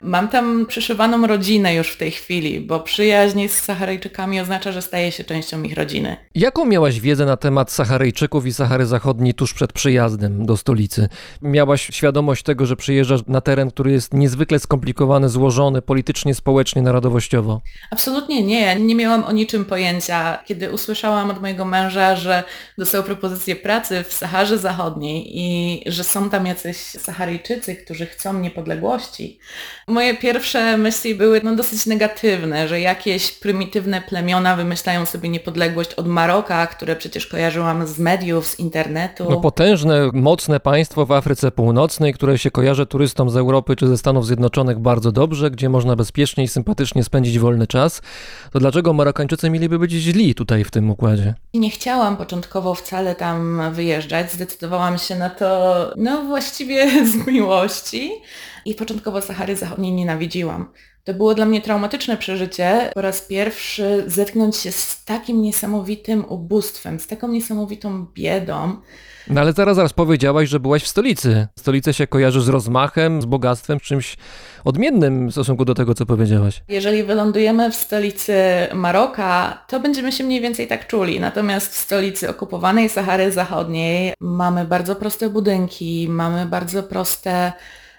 Mam tam przyszywaną rodzinę już w tej chwili, bo przyjaźń z Saharyjczykami oznacza, że staje się częścią ich rodziny. Jaką miałaś wiedzę na temat Saharyjczyków i Sahary Zachodniej tuż przed przyjazdem do stolicy? Miałaś świadomość tego, że przyjeżdżasz na teren, który jest niezwykle skomplikowany, złożony politycznie, społecznie, narodowościowo? Absolutnie nie. Nie miałam o niczym pojęcia. Kiedy usłyszałam od mojego męża, że dostał propozycję pracy w Saharze Zachodniej i że są tam jacyś Saharyjczycy, którzy chcą niepodległości, Moje pierwsze myśli były no, dosyć negatywne, że jakieś prymitywne plemiona wymyślają sobie niepodległość od Maroka, które przecież kojarzyłam z mediów, z internetu. No potężne, mocne państwo w Afryce Północnej, które się kojarzy turystom z Europy czy ze Stanów Zjednoczonych bardzo dobrze, gdzie można bezpiecznie i sympatycznie spędzić wolny czas. To dlaczego Marokańczycy mieliby być źli tutaj w tym układzie? Nie chciałam początkowo wcale tam wyjeżdżać. Zdecydowałam się na to, no właściwie z miłości i początkowo Sahary Zachodniej nienawidziłam. To było dla mnie traumatyczne przeżycie. Po raz pierwszy zetknąć się z takim niesamowitym ubóstwem, z taką niesamowitą biedą. No ale zaraz, zaraz powiedziałaś, że byłaś w stolicy. Stolica się kojarzy z rozmachem, z bogactwem, z czymś odmiennym w stosunku do tego, co powiedziałaś. Jeżeli wylądujemy w stolicy Maroka, to będziemy się mniej więcej tak czuli. Natomiast w stolicy okupowanej Sahary Zachodniej mamy bardzo proste budynki, mamy bardzo proste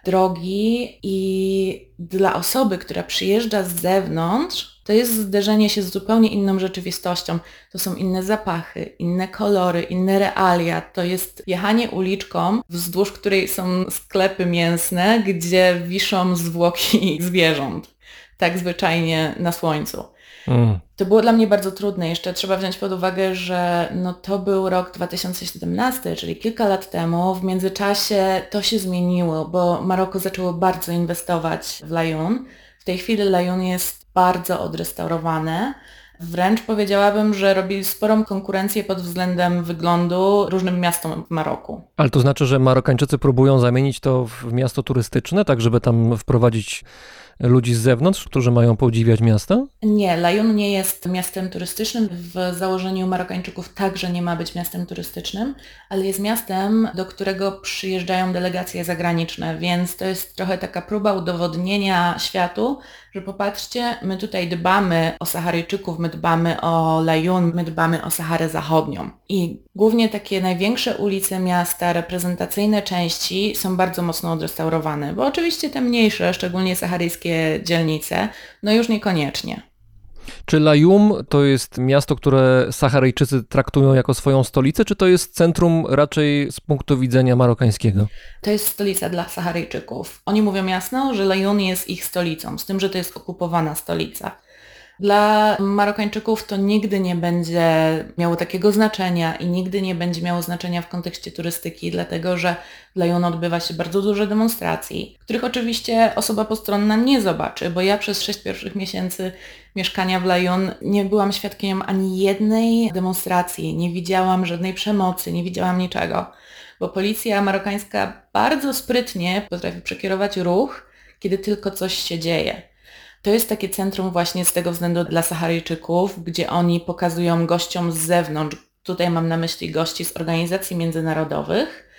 drogi i dla osoby, która przyjeżdża z zewnątrz, To jest zderzenie się z zupełnie inną rzeczywistością. To są inne zapachy, inne kolory, inne realia. To jest jechanie uliczką, wzdłuż której są sklepy mięsne, gdzie wiszą zwłoki zwierząt. Tak zwyczajnie na słońcu. Mm. To było dla mnie bardzo trudne. Jeszcze trzeba wziąć pod uwagę, że no to był rok 2017, czyli kilka lat temu. W międzyczasie to się zmieniło, bo Maroko zaczęło bardzo inwestować w Lajun. W tej chwili Lajun jest bardzo odrestaurowane. Wręcz powiedziałabym, że robi sporą konkurencję pod względem wyglądu różnym miastom w Maroku. Ale to znaczy, że Marokańczycy próbują zamienić to w miasto turystyczne, tak żeby tam wprowadzić ludzi z zewnątrz, którzy mają podziwiać miasto? Nie, Lajun nie jest miastem turystycznym. W założeniu Marokańczyków także nie ma być miastem turystycznym, ale jest miastem, do którego przyjeżdżają delegacje zagraniczne, więc to jest trochę taka próba udowodnienia światu, że popatrzcie, my tutaj dbamy o Saharyjczyków, my dbamy o Lajun, my dbamy o Saharę Zachodnią. I głównie takie największe ulice miasta, reprezentacyjne części są bardzo mocno odrestaurowane, bo oczywiście te mniejsze, szczególnie saharyjskie dzielnice, no już niekoniecznie. Czy Lajum to jest miasto, które Saharyjczycy traktują jako swoją stolicę, czy to jest centrum raczej z punktu widzenia marokańskiego? To jest stolica dla Saharyjczyków. Oni mówią jasno, że Lajun jest ich stolicą, z tym, że to jest okupowana stolica. Dla Marokańczyków to nigdy nie będzie miało takiego znaczenia i nigdy nie będzie miało znaczenia w kontekście turystyki, dlatego że w Lyon odbywa się bardzo dużo demonstracji, których oczywiście osoba postronna nie zobaczy, bo ja przez sześć pierwszych miesięcy mieszkania w Lyon nie byłam świadkiem ani jednej demonstracji, nie widziałam żadnej przemocy, nie widziałam niczego, bo policja marokańska bardzo sprytnie potrafi przekierować ruch, kiedy tylko coś się dzieje. To jest takie centrum właśnie z tego względu dla Saharyjczyków, gdzie oni pokazują gościom z zewnątrz, tutaj mam na myśli gości z organizacji międzynarodowych,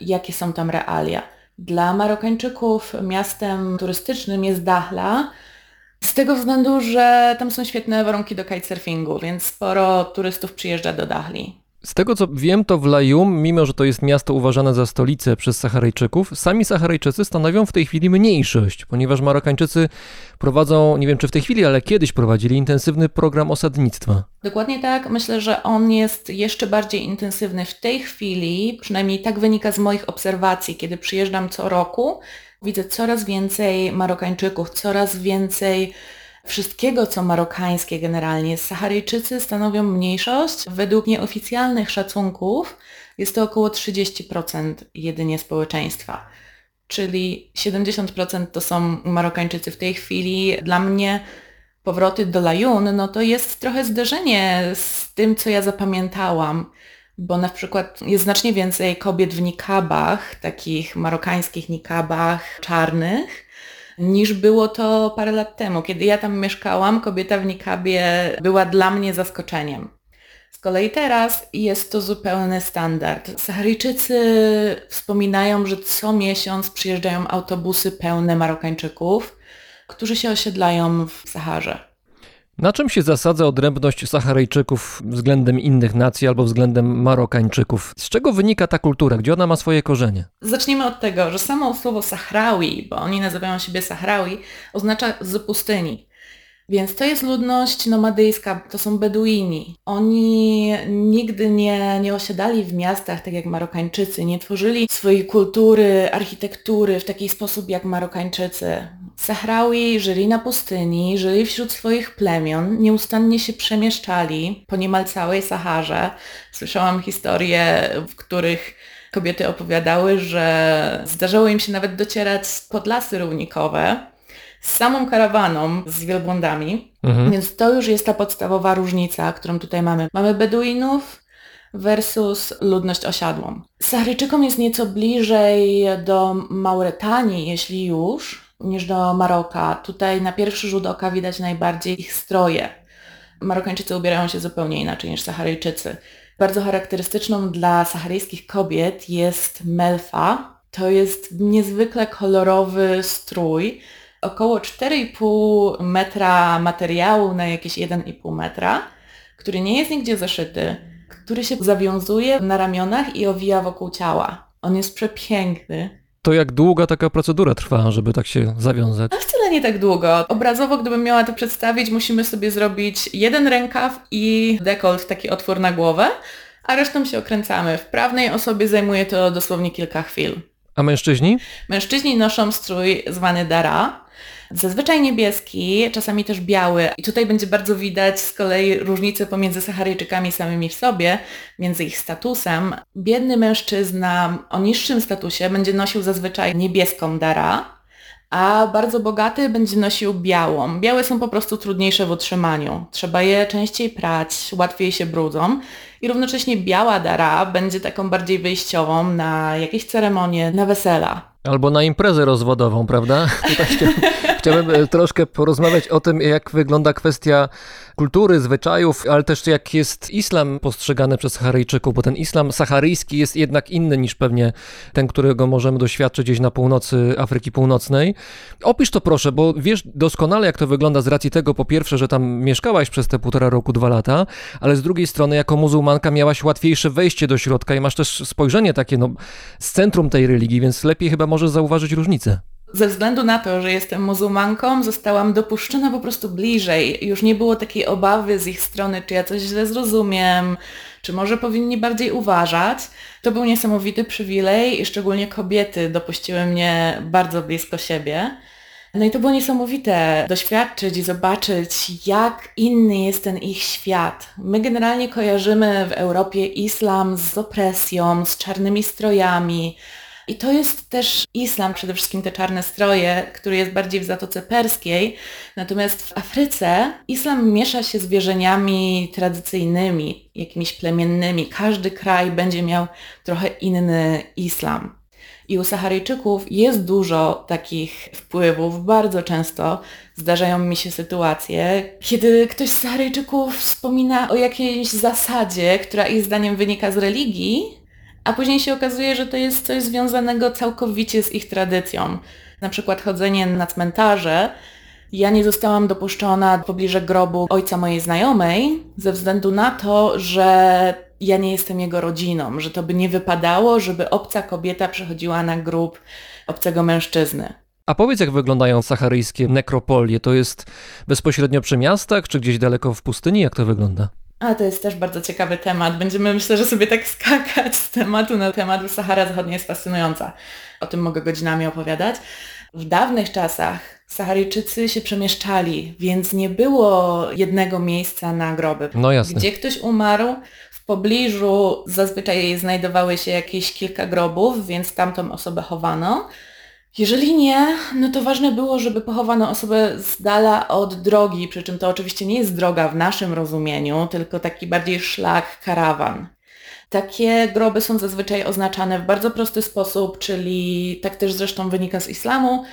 jakie są tam realia. Dla Marokańczyków miastem turystycznym jest Dahla, z tego względu, że tam są świetne warunki do kitesurfingu, więc sporo turystów przyjeżdża do Dahli. Z tego co wiem, to w Lajum, mimo że to jest miasto uważane za stolicę przez Saharyjczyków, sami Saharyjczycy stanowią w tej chwili mniejszość, ponieważ Marokańczycy prowadzą, nie wiem czy w tej chwili, ale kiedyś prowadzili intensywny program osadnictwa. Dokładnie tak. Myślę, że on jest jeszcze bardziej intensywny w tej chwili, przynajmniej tak wynika z moich obserwacji, kiedy przyjeżdżam co roku. Widzę coraz więcej Marokańczyków, coraz więcej wszystkiego, co marokańskie generalnie. Saharyjczycy stanowią mniejszość. Według nieoficjalnych szacunków jest to około 30% jedynie społeczeństwa. Czyli 70% to są Marokańczycy w tej chwili. Dla mnie powroty do Lajun, no to jest trochę zderzenie z tym, co ja zapamiętałam, bo na przykład jest znacznie więcej kobiet w nikabach, takich marokańskich nikabach czarnych, niż było to parę lat temu. Kiedy ja tam mieszkałam, kobieta w nikabie była dla mnie zaskoczeniem. Z kolei teraz jest to zupełny standard. Saharyjczycy wspominają, że co miesiąc przyjeżdżają autobusy pełne Marokańczyków, którzy się osiedlają w Saharze. Na czym się zasadza odrębność Saharyjczyków względem innych nacji albo względem Marokańczyków? Z czego wynika ta kultura? Gdzie ona ma swoje korzenie? Zacznijmy od tego, że samo słowo Sahrawi, bo oni nazywają siebie Sahrawi, oznacza z pustyni. Więc to jest ludność nomadyjska, to są Beduini. Oni nigdy nie, nie osiadali w miastach tak jak Marokańczycy, nie tworzyli swojej kultury, architektury w taki sposób jak Marokańczycy. Sahrawi żyli na pustyni, żyli wśród swoich plemion, nieustannie się przemieszczali po niemal całej Saharze. Słyszałam historie, w których kobiety opowiadały, że zdarzało im się nawet docierać pod lasy równikowe z samą karawaną z wielbłądami, mhm. więc to już jest ta podstawowa różnica, którą tutaj mamy. Mamy Beduinów, versus ludność osiadłą. Saharyjczykom jest nieco bliżej do Mauretanii, jeśli już, niż do Maroka. Tutaj na pierwszy rzut oka widać najbardziej ich stroje. Marokańczycy ubierają się zupełnie inaczej niż Saharyjczycy. Bardzo charakterystyczną dla saharyjskich kobiet jest melfa. To jest niezwykle kolorowy strój. Około 4,5 metra materiału na jakieś 1,5 metra, który nie jest nigdzie zaszyty, który się zawiązuje na ramionach i owija wokół ciała. On jest przepiękny. To jak długa taka procedura trwa, żeby tak się zawiązać? A wcale nie tak długo. Obrazowo, gdybym miała to przedstawić, musimy sobie zrobić jeden rękaw i dekolt, taki otwór na głowę, a resztą się okręcamy. W prawnej osobie zajmuje to dosłownie kilka chwil. A mężczyźni? Mężczyźni noszą strój zwany dara, zazwyczaj niebieski, czasami też biały. I tutaj będzie bardzo widać z kolei różnicę pomiędzy Saharyjczykami samymi w sobie, między ich statusem. Biedny mężczyzna o niższym statusie będzie nosił zazwyczaj niebieską dara, a bardzo bogaty będzie nosił białą. Białe są po prostu trudniejsze w utrzymaniu. Trzeba je częściej prać, łatwiej się brudzą i równocześnie biała dara będzie taką bardziej wyjściową na jakieś ceremonie, na wesela. Albo na imprezę rozwodową, prawda? Tutaj chciałbym, chciałbym e, troszkę porozmawiać o tym, jak wygląda kwestia kultury, zwyczajów, ale też jak jest islam postrzegany przez Saharyjczyków, bo ten islam saharyjski jest jednak inny niż pewnie ten, którego możemy doświadczyć gdzieś na północy Afryki Północnej. Opisz to proszę, bo wiesz doskonale, jak to wygląda z racji tego, po pierwsze, że tam mieszkałaś przez te półtora roku, dwa lata, ale z drugiej strony, jako muzułmanka miałaś łatwiejsze wejście do środka i masz też spojrzenie takie, no, z centrum tej religii, więc lepiej chyba możesz zauważyć różnicę. Ze względu na to, że jestem muzułmanką, zostałam dopuszczona po prostu bliżej. Już nie było takiej obawy z ich strony, czy ja coś źle zrozumiem, czy może powinni bardziej uważać. To był niesamowity przywilej i szczególnie kobiety dopuściły mnie bardzo blisko siebie. No i to było niesamowite doświadczyć i zobaczyć, jak inny jest ten ich świat. My generalnie kojarzymy w Europie islam z opresją, z czarnymi strojami, i to jest też islam, przede wszystkim te czarne stroje, który jest bardziej w Zatoce Perskiej. Natomiast w Afryce islam miesza się z wierzeniami tradycyjnymi, jakimiś plemiennymi. Każdy kraj będzie miał trochę inny islam. I u Saharyjczyków jest dużo takich wpływów. Bardzo często zdarzają mi się sytuacje, kiedy ktoś z Saharyjczyków wspomina o jakiejś zasadzie, która ich zdaniem wynika z religii, a później się okazuje, że to jest coś związanego całkowicie z ich tradycją. Na przykład chodzenie na cmentarze. Ja nie zostałam dopuszczona pobliże grobu ojca mojej znajomej ze względu na to, że ja nie jestem jego rodziną, że to by nie wypadało, żeby obca kobieta przechodziła na grób obcego mężczyzny. A powiedz, jak wyglądają saharyjskie nekropolie? To jest bezpośrednio przy miastach, czy gdzieś daleko w pustyni? Jak to wygląda? A to jest też bardzo ciekawy temat. Będziemy myślę, że sobie tak skakać z tematu na temat, bo Sahara Zachodnia jest fascynująca. O tym mogę godzinami opowiadać. W dawnych czasach Saharyjczycy się przemieszczali, więc nie było jednego miejsca na groby. No jasne. Gdzie ktoś umarł, w pobliżu zazwyczaj znajdowały się jakieś kilka grobów, więc tamtą osobę chowano. Jeżeli nie, no to ważne było, żeby pochowano osobę z dala od drogi, przy czym to oczywiście nie jest droga w naszym rozumieniu, tylko taki bardziej szlak, karawan. Takie groby są zazwyczaj oznaczane w bardzo prosty sposób, czyli tak też zresztą wynika z islamu,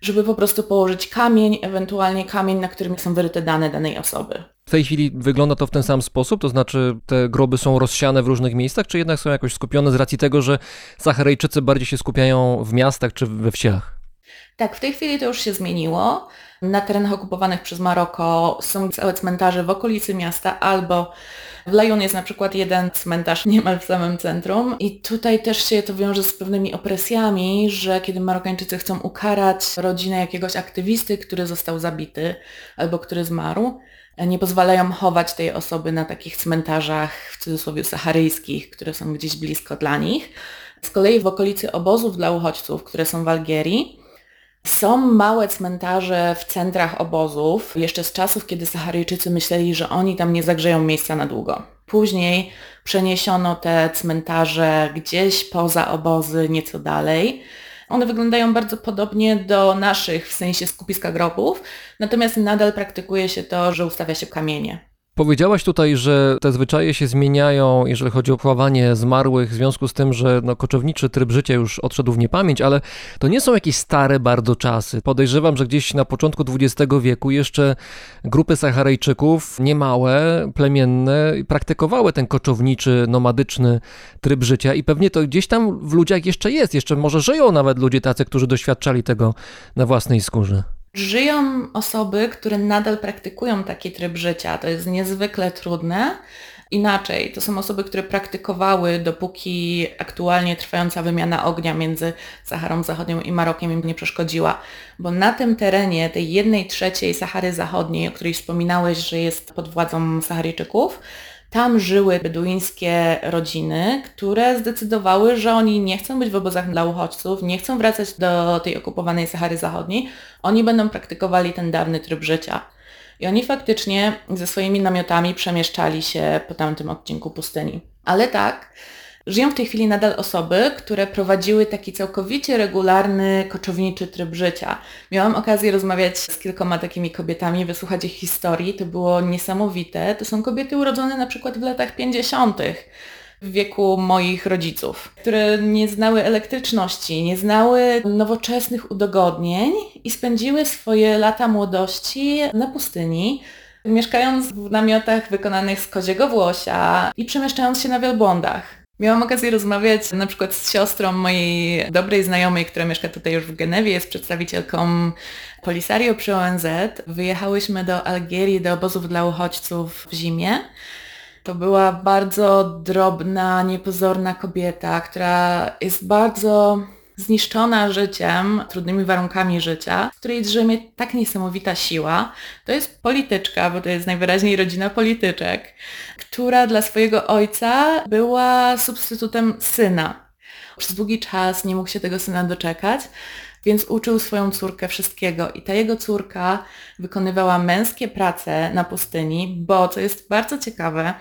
żeby po prostu położyć kamień, ewentualnie kamień, na którym są wyryte dane danej osoby. W tej chwili wygląda to w ten sam sposób, to znaczy te groby są rozsiane w różnych miejscach, czy jednak są jakoś skupione z racji tego, że Saharyjczycy bardziej się skupiają w miastach czy we wsiach? Tak, w tej chwili to już się zmieniło. Na terenach okupowanych przez Maroko są całe cmentarze w okolicy miasta albo w Lajun jest na przykład jeden cmentarz niemal w samym centrum i tutaj też się to wiąże z pewnymi opresjami, że kiedy Marokańczycy chcą ukarać rodzinę jakiegoś aktywisty, który został zabity albo który zmarł, nie pozwalają chować tej osoby na takich cmentarzach w cudzysłowie saharyjskich, które są gdzieś blisko dla nich. Z kolei w okolicy obozów dla uchodźców, które są w Algierii, są małe cmentarze w centrach obozów, jeszcze z czasów, kiedy Saharyjczycy myśleli, że oni tam nie zagrzeją miejsca na długo. Później przeniesiono te cmentarze gdzieś poza obozy, nieco dalej. One wyglądają bardzo podobnie do naszych, w sensie skupiska grobów, natomiast nadal praktykuje się to, że ustawia się kamienie. Powiedziałaś tutaj, że te zwyczaje się zmieniają, jeżeli chodzi o pławanie zmarłych, w związku z tym, że no, koczowniczy tryb życia już odszedł w niepamięć, ale to nie są jakieś stare bardzo czasy. Podejrzewam, że gdzieś na początku XX wieku jeszcze grupy Saharyjczyków, niemałe, plemienne, praktykowały ten koczowniczy, nomadyczny tryb życia i pewnie to gdzieś tam w ludziach jeszcze jest. Jeszcze może żyją nawet ludzie tacy, którzy doświadczali tego na własnej skórze. Żyją osoby, które nadal praktykują taki tryb życia. To jest niezwykle trudne, Inaczej, to są osoby, które praktykowały, dopóki aktualnie trwająca wymiana ognia między Saharą Zachodnią i Marokiem im nie przeszkodziła. Bo na tym terenie, tej jednej trzeciej Sahary Zachodniej, o której wspominałeś, że jest pod władzą Saharyjczyków, tam żyły beduińskie rodziny, które zdecydowały, że oni nie chcą być w obozach dla uchodźców, nie chcą wracać do tej okupowanej Sahary Zachodniej, oni będą praktykowali ten dawny tryb życia. I oni faktycznie ze swoimi namiotami przemieszczali się po tamtym odcinku pustyni. Ale tak, żyją w tej chwili nadal osoby, które prowadziły taki całkowicie regularny, koczowniczy tryb życia. Miałam okazję rozmawiać z kilkoma takimi kobietami, wysłuchać ich historii. To było niesamowite. To są kobiety urodzone na przykład w latach 50 w wieku moich rodziców, które nie znały elektryczności, nie znały nowoczesnych udogodnień i spędziły swoje lata młodości na pustyni, mieszkając w namiotach wykonanych z koziego włosia i przemieszczając się na wielbłądach. Miałam okazję rozmawiać na przykład z siostrą mojej dobrej znajomej, która mieszka tutaj już w Genewie, jest przedstawicielką Polisario przy ONZ. Wyjechałyśmy do Algierii, do obozów dla uchodźców w zimie. To była bardzo drobna, niepozorna kobieta, która jest bardzo zniszczona życiem, trudnymi warunkami życia, w której drzemie tak niesamowita siła. To jest polityczka, bo to jest najwyraźniej rodzina polityczek, która dla swojego ojca była substytutem syna. Przez długi czas nie mógł się tego syna doczekać, więc uczył swoją córkę wszystkiego i ta jego córka wykonywała męskie prace na pustyni, bo co jest bardzo ciekawe,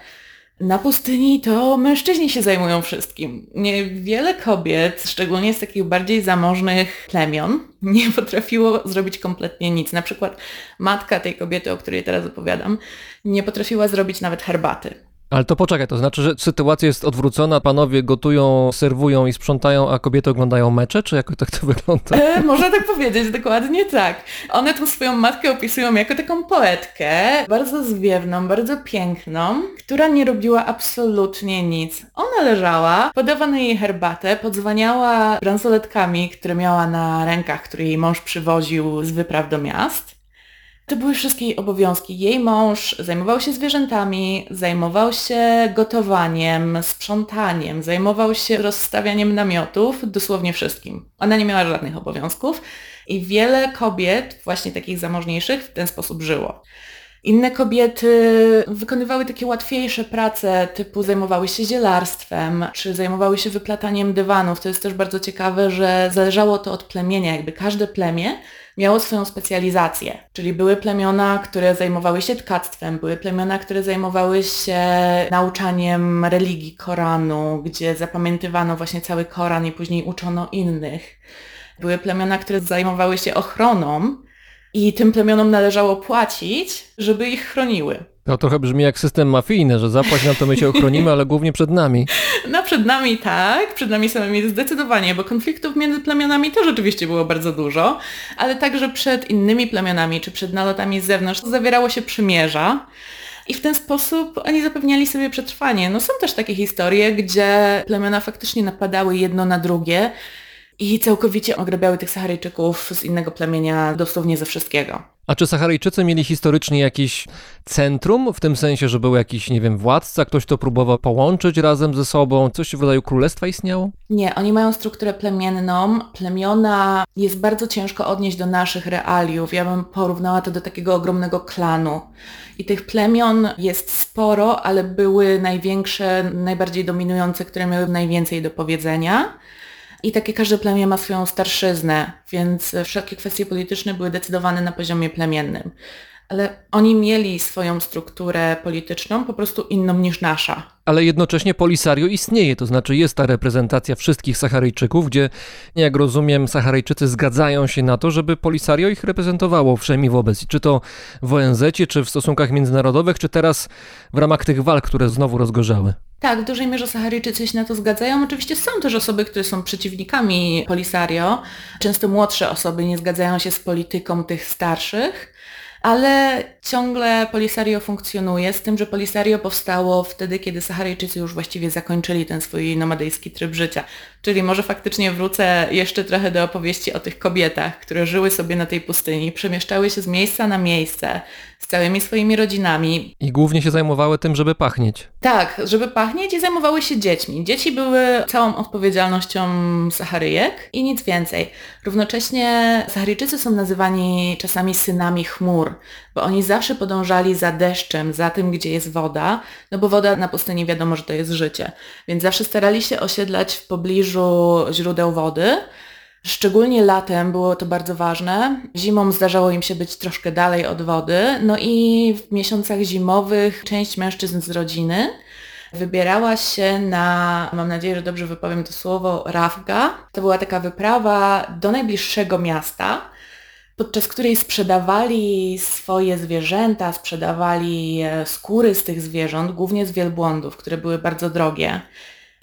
na pustyni to mężczyźni się zajmują wszystkim. Niewiele kobiet, szczególnie z takich bardziej zamożnych plemion, nie potrafiło zrobić kompletnie nic. Na przykład matka tej kobiety, o której teraz opowiadam, nie potrafiła zrobić nawet herbaty. Ale to poczekaj, to znaczy, że sytuacja jest odwrócona, panowie gotują, serwują i sprzątają, a kobiety oglądają mecze, czy jak tak to wygląda? E, można tak powiedzieć, dokładnie tak. One tą swoją matkę opisują jako taką poetkę, bardzo zwiewną, bardzo piękną, która nie robiła absolutnie nic. Ona leżała, podawano jej herbatę, podzwaniała bransoletkami, które miała na rękach, które jej mąż przywoził z wypraw do miast to były wszystkie jej obowiązki. Jej mąż zajmował się zwierzętami, zajmował się gotowaniem, sprzątaniem, zajmował się rozstawianiem namiotów, dosłownie wszystkim. Ona nie miała żadnych obowiązków i wiele kobiet, właśnie takich zamożniejszych, w ten sposób żyło. Inne kobiety wykonywały takie łatwiejsze prace, typu zajmowały się zielarstwem, czy zajmowały się wyplataniem dywanów. To jest też bardzo ciekawe, że zależało to od plemienia, jakby każde plemię miało swoją specjalizację. Czyli były plemiona, które zajmowały się tkactwem, były plemiona, które zajmowały się nauczaniem religii Koranu, gdzie zapamiętywano właśnie cały Koran i później uczono innych. Były plemiona, które zajmowały się ochroną i tym plemionom należało płacić, żeby ich chroniły. To trochę brzmi jak system mafijny, że zapłać nam to my się ochronimy, ale głównie przed nami. No przed nami tak, przed nami samymi zdecydowanie, bo konfliktów między plemionami też oczywiście było bardzo dużo, ale także przed innymi plemionami czy przed nalotami z zewnątrz zawierało się przymierza. I w ten sposób oni zapewniali sobie przetrwanie. No są też takie historie, gdzie plemiona faktycznie napadały jedno na drugie i całkowicie ograbiały tych Saharyjczyków z innego plemienia dosłownie ze wszystkiego. A czy Saharyjczycy mieli historycznie jakieś centrum, w tym sensie, że był jakiś, nie wiem, władca, ktoś to próbował połączyć razem ze sobą, coś w rodzaju królestwa istniało? Nie, oni mają strukturę plemienną. Plemiona jest bardzo ciężko odnieść do naszych realiów. Ja bym porównała to do takiego ogromnego klanu. I tych plemion jest sporo, ale były największe, najbardziej dominujące, które miały najwięcej do powiedzenia. I takie każde plemię ma swoją starszyznę, więc wszelkie kwestie polityczne były decydowane na poziomie plemiennym. Ale oni mieli swoją strukturę polityczną, po prostu inną niż nasza. Ale jednocześnie Polisario istnieje, to znaczy jest ta reprezentacja wszystkich Saharyjczyków, gdzie, jak rozumiem, Saharyjczycy zgadzają się na to, żeby Polisario ich reprezentowało wszemi wobec. Czy to w ONZ, czy w stosunkach międzynarodowych, czy teraz w ramach tych walk, które znowu rozgorzały. Tak, w dużej mierze Saharyjczycy się na to zgadzają. Oczywiście są też osoby, które są przeciwnikami Polisario. Często młodsze osoby nie zgadzają się z polityką tych starszych, ale ciągle Polisario funkcjonuje, z tym, że Polisario powstało wtedy, kiedy Saharyjczycy już właściwie zakończyli ten swój nomadyjski tryb życia. Czyli może faktycznie wrócę jeszcze trochę do opowieści o tych kobietach, które żyły sobie na tej pustyni, przemieszczały się z miejsca na miejsce, z całymi swoimi rodzinami. I głównie się zajmowały tym, żeby pachnieć. Tak, żeby pachnieć i zajmowały się dziećmi. Dzieci były całą odpowiedzialnością Saharyjek i nic więcej. Równocześnie Saharyjczycy są nazywani czasami synami chmur, bo oni zawsze podążali za deszczem, za tym, gdzie jest woda, no bo woda na pustyni wiadomo, że to jest życie. Więc zawsze starali się osiedlać w pobliżu źródeł wody, Szczególnie latem było to bardzo ważne. Zimą zdarzało im się być troszkę dalej od wody. No i w miesiącach zimowych część mężczyzn z rodziny wybierała się na, mam nadzieję, że dobrze wypowiem to słowo, Rafga. To była taka wyprawa do najbliższego miasta, podczas której sprzedawali swoje zwierzęta, sprzedawali e, skóry z tych zwierząt, głównie z wielbłądów, które były bardzo drogie.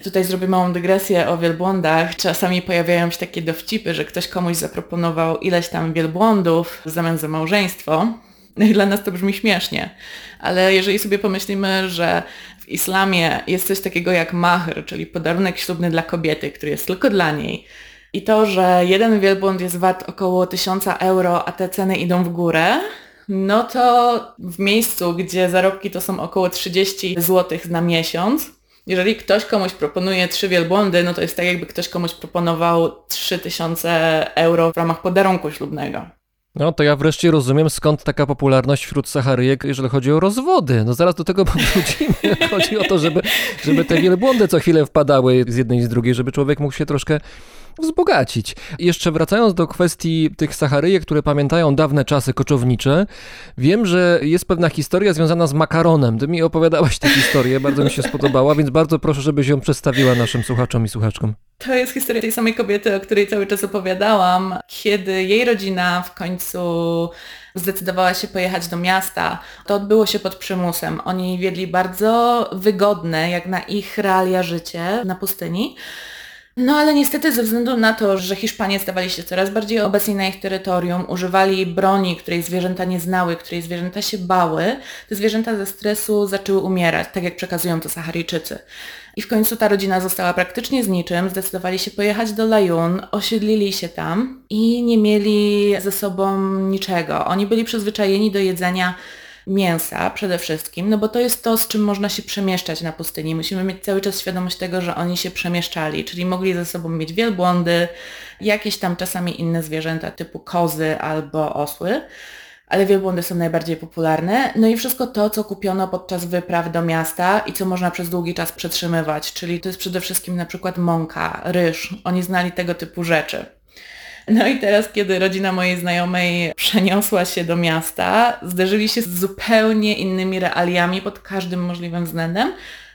Tutaj zrobię małą dygresję o wielbłądach. Czasami pojawiają się takie dowcipy, że ktoś komuś zaproponował ileś tam wielbłądów w zamian za małżeństwo. No dla nas to brzmi śmiesznie. Ale jeżeli sobie pomyślimy, że w islamie jest coś takiego jak mahr, czyli podarunek ślubny dla kobiety, który jest tylko dla niej, i to, że jeden wielbłąd jest wart około 1000 euro, a te ceny idą w górę, no to w miejscu, gdzie zarobki to są około 30 zł na miesiąc, jeżeli ktoś komuś proponuje trzy wielbłądy, no to jest tak jakby ktoś komuś proponował 3000 euro w ramach podarunku ślubnego. No to ja wreszcie rozumiem, skąd taka popularność wśród Saharyjek, jeżeli chodzi o rozwody. No zaraz do tego powrócimy. chodzi o to, żeby, żeby te wielbłądy co chwilę wpadały z jednej i z drugiej, żeby człowiek mógł się troszkę wzbogacić. Jeszcze wracając do kwestii tych Saharyjek, które pamiętają dawne czasy koczownicze, wiem, że jest pewna historia związana z makaronem. Ty mi opowiadałaś tę historię, bardzo mi się spodobała, więc bardzo proszę, żebyś ją przedstawiła naszym słuchaczom i słuchaczkom. To jest historia tej samej kobiety, o której cały czas opowiadałam, kiedy jej rodzina w końcu zdecydowała się pojechać do miasta. To odbyło się pod przymusem. Oni wiedli bardzo wygodne, jak na ich realia życie na pustyni. No ale niestety ze względu na to, że Hiszpanie stawali się coraz bardziej obecni na ich terytorium, używali broni, której zwierzęta nie znały, której zwierzęta się bały, te zwierzęta ze stresu zaczęły umierać, tak jak przekazują to Saharyjczycy. I w końcu ta rodzina została praktycznie z niczym, zdecydowali się pojechać do Lajun, osiedlili się tam i nie mieli ze sobą niczego. Oni byli przyzwyczajeni do jedzenia mięsa przede wszystkim, no bo to jest to, z czym można się przemieszczać na pustyni. Musimy mieć cały czas świadomość tego, że oni się przemieszczali, czyli mogli ze sobą mieć wielbłądy, jakieś tam czasami inne zwierzęta typu kozy albo osły ale wielbłądy są najbardziej popularne. No i wszystko to, co kupiono podczas wypraw do miasta i co można przez długi czas przetrzymywać, czyli to jest przede wszystkim na przykład mąka, ryż. Oni znali tego typu rzeczy. No i teraz, kiedy rodzina mojej znajomej przeniosła się do miasta, zderzyli się z zupełnie innymi realiami pod każdym możliwym względem,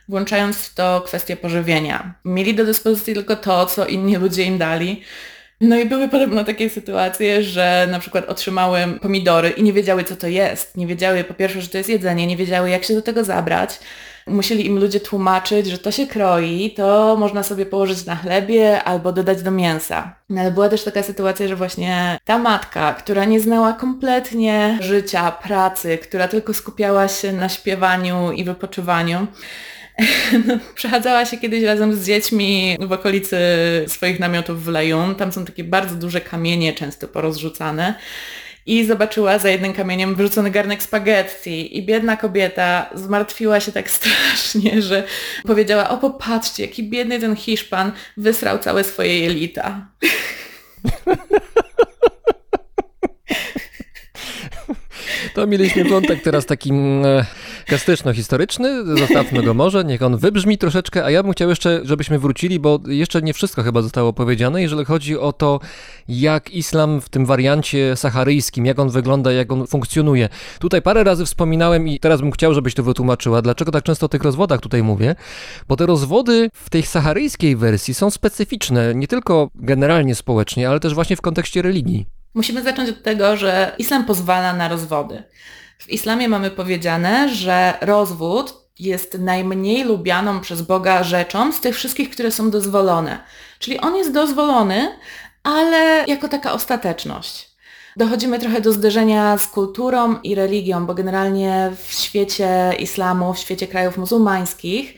włączając w to kwestię pożywienia. Mieli do dyspozycji tylko to, co inni ludzie im dali. No i były podobno takie sytuacje, że na przykład otrzymały pomidory i nie wiedziały, co to jest. Nie wiedziały po pierwsze, że to jest jedzenie, nie wiedziały, jak się do tego zabrać musieli im ludzie tłumaczyć, że to się kroi, to można sobie położyć na chlebie albo dodać do mięsa. No ale była też taka sytuacja, że właśnie ta matka, która nie znała kompletnie życia, pracy, która tylko skupiała się na śpiewaniu i wypoczywaniu, no, przechadzała się kiedyś razem z dziećmi w okolicy swoich namiotów w Lejun. Tam są takie bardzo duże kamienie, często porozrzucane i zobaczyła za jednym kamieniem wrzucony garnek spaghetti i biedna kobieta zmartwiła się tak strasznie, że powiedziała, o popatrzcie, jaki biedny ten Hiszpan wysrał całe swoje jelita. To mieliśmy wątek teraz taki e, gastyczno-historyczny, zostawmy go może, niech on wybrzmi troszeczkę, a ja bym chciał jeszcze, żebyśmy wrócili, bo jeszcze nie wszystko chyba zostało powiedziane, jeżeli chodzi o to, jak islam w tym wariancie saharyjskim, jak on wygląda, jak on funkcjonuje. Tutaj parę razy wspominałem i teraz bym chciał, żebyś to wytłumaczyła, dlaczego tak często o tych rozwodach tutaj mówię, bo te rozwody w tej saharyjskiej wersji są specyficzne, nie tylko generalnie społecznie, ale też właśnie w kontekście religii. Musimy zacząć od tego, że islam pozwala na rozwody. W islamie mamy powiedziane, że rozwód jest najmniej lubianą przez Boga rzeczą z tych wszystkich, które są dozwolone. Czyli on jest dozwolony, ale jako taka ostateczność. Dochodzimy trochę do zderzenia z kulturą i religią, bo generalnie w świecie islamu, w świecie krajów muzułmańskich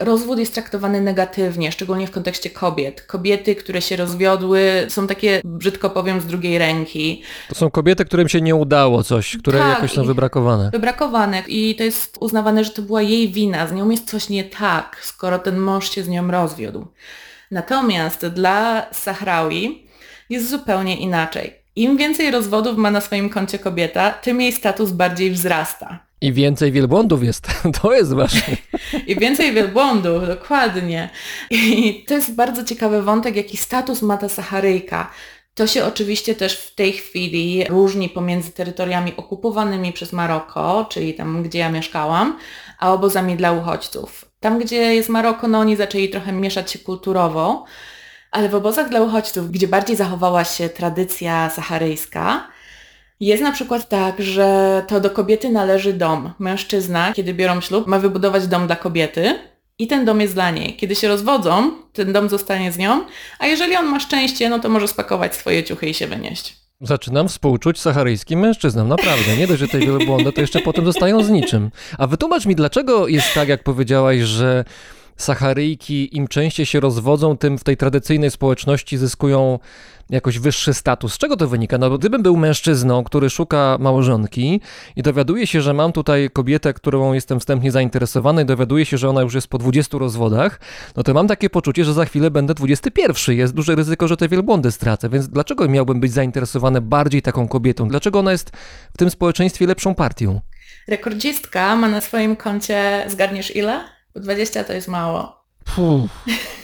rozwód jest traktowany negatywnie, szczególnie w kontekście kobiet. Kobiety, które się rozwiodły, są takie, brzydko powiem, z drugiej ręki. To są kobiety, którym się nie udało coś, które Tak, jakoś są wybrakowane. Wybrakowane i to jest uznawane, że to była jej wina, z nią jest coś nie tak, skoro ten mąż się z nią rozwiódł. Natomiast dla Sahrawi jest zupełnie inaczej. Im więcej rozwodów ma na swoim koncie kobieta, tym jej status bardziej wzrasta. I więcej wielbłądów jest. To jest ważne. I więcej wielbłądów, dokładnie. I to jest bardzo ciekawy wątek, jaki status ma ta Saharyjka. To się oczywiście też w tej chwili różni pomiędzy terytoriami okupowanymi przez Maroko, czyli tam, gdzie ja mieszkałam, a obozami dla uchodźców. Tam, gdzie jest Maroko, no oni zaczęli trochę mieszać się kulturowo, ale w obozach dla uchodźców, gdzie bardziej zachowała się tradycja saharyjska, jest na przykład tak, że to do kobiety należy dom. Mężczyzna, kiedy biorą ślub, ma wybudować dom dla kobiety i ten dom jest dla niej. Kiedy się rozwodzą, ten dom zostanie z nią, a jeżeli on ma szczęście, no to może spakować swoje ciuchy i się wynieść. Zaczynam współczuć saharyjskim mężczyznom, naprawdę. Nie dość, że te wielbłądy, to jeszcze potem zostają z niczym. A wytłumacz mi, dlaczego jest tak, jak powiedziałaś, że Saharyjki im częściej się rozwodzą, tym w tej tradycyjnej społeczności zyskują jakoś wyższy status. Z czego to wynika? No bo gdybym był mężczyzną, który szuka małżonki i dowiaduje się, że mam tutaj kobietę, którą jestem wstępnie zainteresowany i dowiaduje się, że ona już jest po 20 rozwodach, no to mam takie poczucie, że za chwilę będę 21. Jest duże ryzyko, że te wielbłądy stracę. Więc dlaczego miałbym być zainteresowany bardziej taką kobietą? Dlaczego ona jest w tym społeczeństwie lepszą partią? Rekordzistka ma na swoim koncie, zgadniesz ile? Bo 20 to jest mało. Puh,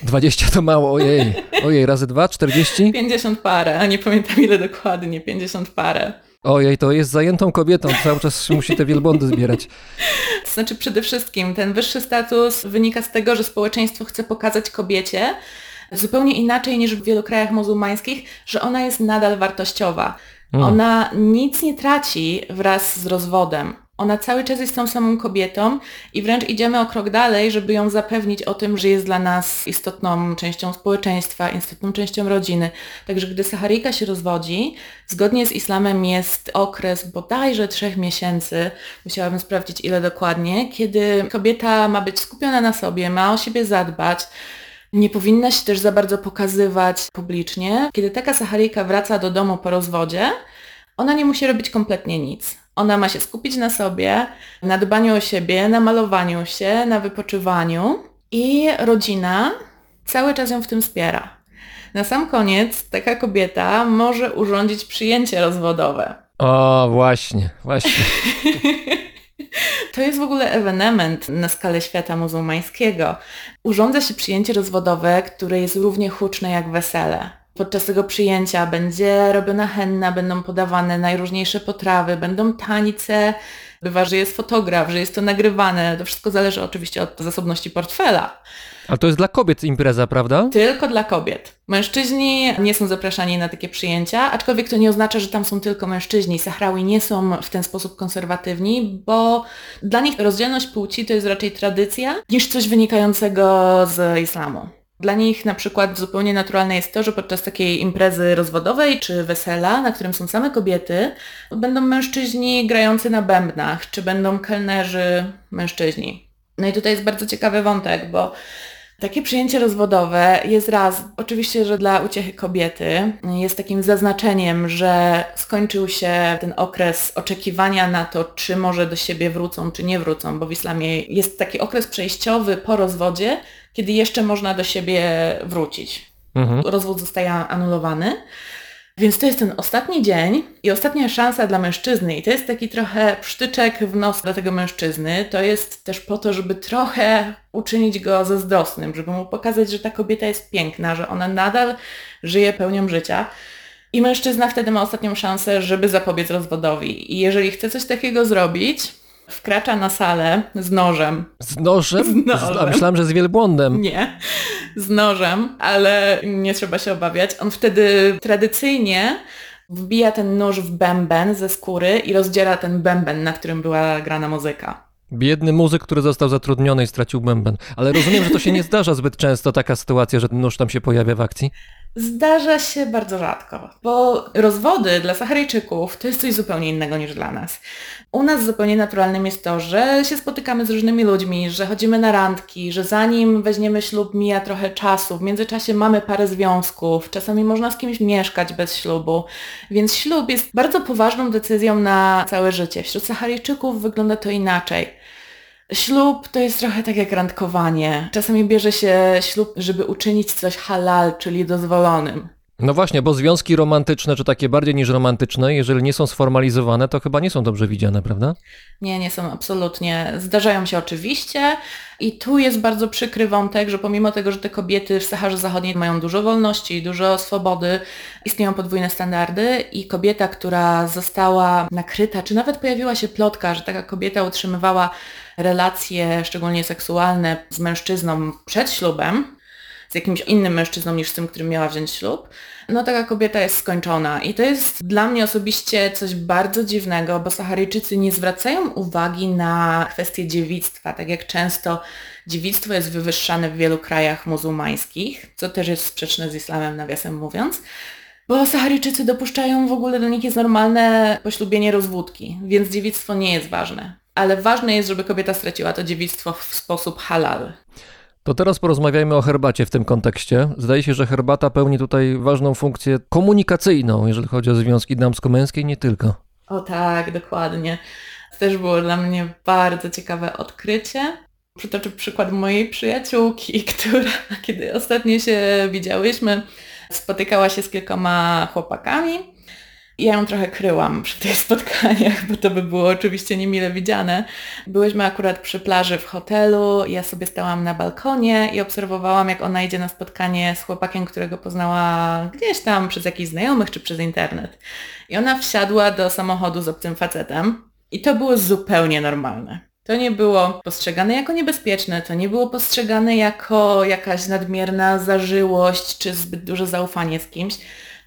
20 to mało, ojej. Ojej, razy dwa, 40? 50 parę, a nie pamiętam ile dokładnie, 50 parę. Ojej, to jest zajętą kobietą, cały czas musi te wielbłądy zbierać. To znaczy przede wszystkim ten wyższy status wynika z tego, że społeczeństwo chce pokazać kobiecie zupełnie inaczej niż w wielu krajach muzułmańskich, że ona jest nadal wartościowa. Mm. Ona nic nie traci wraz z rozwodem. Ona cały czas jest tą samą kobietą i wręcz idziemy o krok dalej, żeby ją zapewnić o tym, że jest dla nas istotną częścią społeczeństwa, istotną częścią rodziny. Także gdy Saharyjka się rozwodzi, zgodnie z islamem jest okres bodajże trzech miesięcy, musiałabym sprawdzić ile dokładnie, kiedy kobieta ma być skupiona na sobie, ma o siebie zadbać, nie powinna się też za bardzo pokazywać publicznie. Kiedy taka Saharyjka wraca do domu po rozwodzie, ona nie musi robić kompletnie nic. Ona ma się skupić na sobie, na dbaniu o siebie, na malowaniu się, na wypoczywaniu i rodzina cały czas ją w tym wspiera. Na sam koniec taka kobieta może urządzić przyjęcie rozwodowe. O, właśnie, właśnie. To jest w ogóle ewenement na skalę świata muzułmańskiego. Urządza się przyjęcie rozwodowe, które jest równie huczne jak wesele. Podczas tego przyjęcia będzie robiona henna, będą podawane najróżniejsze potrawy, będą tańce, bywa, że jest fotograf, że jest to nagrywane. To wszystko zależy oczywiście od zasobności portfela. Ale to jest dla kobiet impreza, prawda? Tylko dla kobiet. Mężczyźni nie są zapraszani na takie przyjęcia, aczkolwiek to nie oznacza, że tam są tylko mężczyźni. Sahrawi nie są w ten sposób konserwatywni, bo dla nich rozdzielność płci to jest raczej tradycja niż coś wynikającego z islamu. Dla nich na przykład zupełnie naturalne jest to, że podczas takiej imprezy rozwodowej czy wesela, na którym są same kobiety, będą mężczyźni grający na bębnach, czy będą kelnerzy mężczyźni. No i tutaj jest bardzo ciekawy wątek, bo takie przyjęcie rozwodowe jest raz, oczywiście, że dla uciechy kobiety jest takim zaznaczeniem, że skończył się ten okres oczekiwania na to, czy może do siebie wrócą, czy nie wrócą, bo w islamie jest taki okres przejściowy po rozwodzie, kiedy jeszcze można do siebie wrócić. Mhm. Rozwód zostaje anulowany. Więc to jest ten ostatni dzień i ostatnia szansa dla mężczyzny i to jest taki trochę psztyczek w nos dla tego mężczyzny. To jest też po to, żeby trochę uczynić go zazdrosnym, żeby mu pokazać, że ta kobieta jest piękna, że ona nadal żyje pełnią życia. I mężczyzna wtedy ma ostatnią szansę, żeby zapobiec rozwodowi. I jeżeli chce coś takiego zrobić, wkracza na salę z nożem. Z nożem? Z nożem. Myślałem, że z wielbłądem. Nie, z nożem, ale nie trzeba się obawiać. On wtedy tradycyjnie wbija ten nóż w bęben ze skóry i rozdziera ten bęben, na którym była grana muzyka. Biedny muzyk, który został zatrudniony i stracił bęben. Ale rozumiem, że to się nie zdarza zbyt często, taka sytuacja, że nóż tam się pojawia w akcji. Zdarza się bardzo rzadko, bo rozwody dla Saharyjczyków to jest coś zupełnie innego niż dla nas. U nas zupełnie naturalnym jest to, że się spotykamy z różnymi ludźmi, że chodzimy na randki, że zanim weźmiemy ślub mija trochę czasu, w międzyczasie mamy parę związków, czasami można z kimś mieszkać bez ślubu, więc ślub jest bardzo poważną decyzją na całe życie. Wśród Saharyjczyków wygląda to inaczej. Ślub to jest trochę tak jak randkowanie. Czasami bierze się ślub, żeby uczynić coś halal, czyli dozwolonym. No właśnie, bo związki romantyczne, czy takie bardziej niż romantyczne, jeżeli nie są sformalizowane, to chyba nie są dobrze widziane, prawda? Nie, nie są absolutnie. Zdarzają się oczywiście i tu jest bardzo przykry wątek, że pomimo tego, że te kobiety w Saharze Zachodniej mają dużo wolności, dużo swobody, istnieją podwójne standardy i kobieta, która została nakryta, czy nawet pojawiła się plotka, że taka kobieta utrzymywała relacje, szczególnie seksualne, z mężczyzną przed ślubem, z jakimś innym mężczyzną niż z tym, którym miała wziąć ślub, no taka kobieta jest skończona. I to jest dla mnie osobiście coś bardzo dziwnego, bo Saharyjczycy nie zwracają uwagi na kwestię dziewictwa, tak jak często dziewictwo jest wywyższane w wielu krajach muzułmańskich, co też jest sprzeczne z islamem, nawiasem mówiąc. Bo Saharyjczycy dopuszczają w ogóle, do nich jest normalne poślubienie rozwódki, więc dziewictwo nie jest ważne. Ale ważne jest, żeby kobieta straciła to dziewictwo w sposób halal. To teraz porozmawiajmy o herbacie w tym kontekście. Zdaje się, że herbata pełni tutaj ważną funkcję komunikacyjną, jeżeli chodzi o związki damsko-męskie, nie tylko. O tak, dokładnie. To też było dla mnie bardzo ciekawe odkrycie. Przytoczę przykład mojej przyjaciółki, która kiedy ostatnio się widziałyśmy, spotykała się z kilkoma chłopakami ja ją trochę kryłam przy tych spotkaniach, bo to by było oczywiście niemile widziane. Byłyśmy akurat przy plaży w hotelu, ja sobie stałam na balkonie i obserwowałam, jak ona idzie na spotkanie z chłopakiem, którego poznała gdzieś tam przez jakichś znajomych czy przez internet. I ona wsiadła do samochodu z obcym facetem i to było zupełnie normalne. To nie było postrzegane jako niebezpieczne, to nie było postrzegane jako jakaś nadmierna zażyłość czy zbyt duże zaufanie z kimś,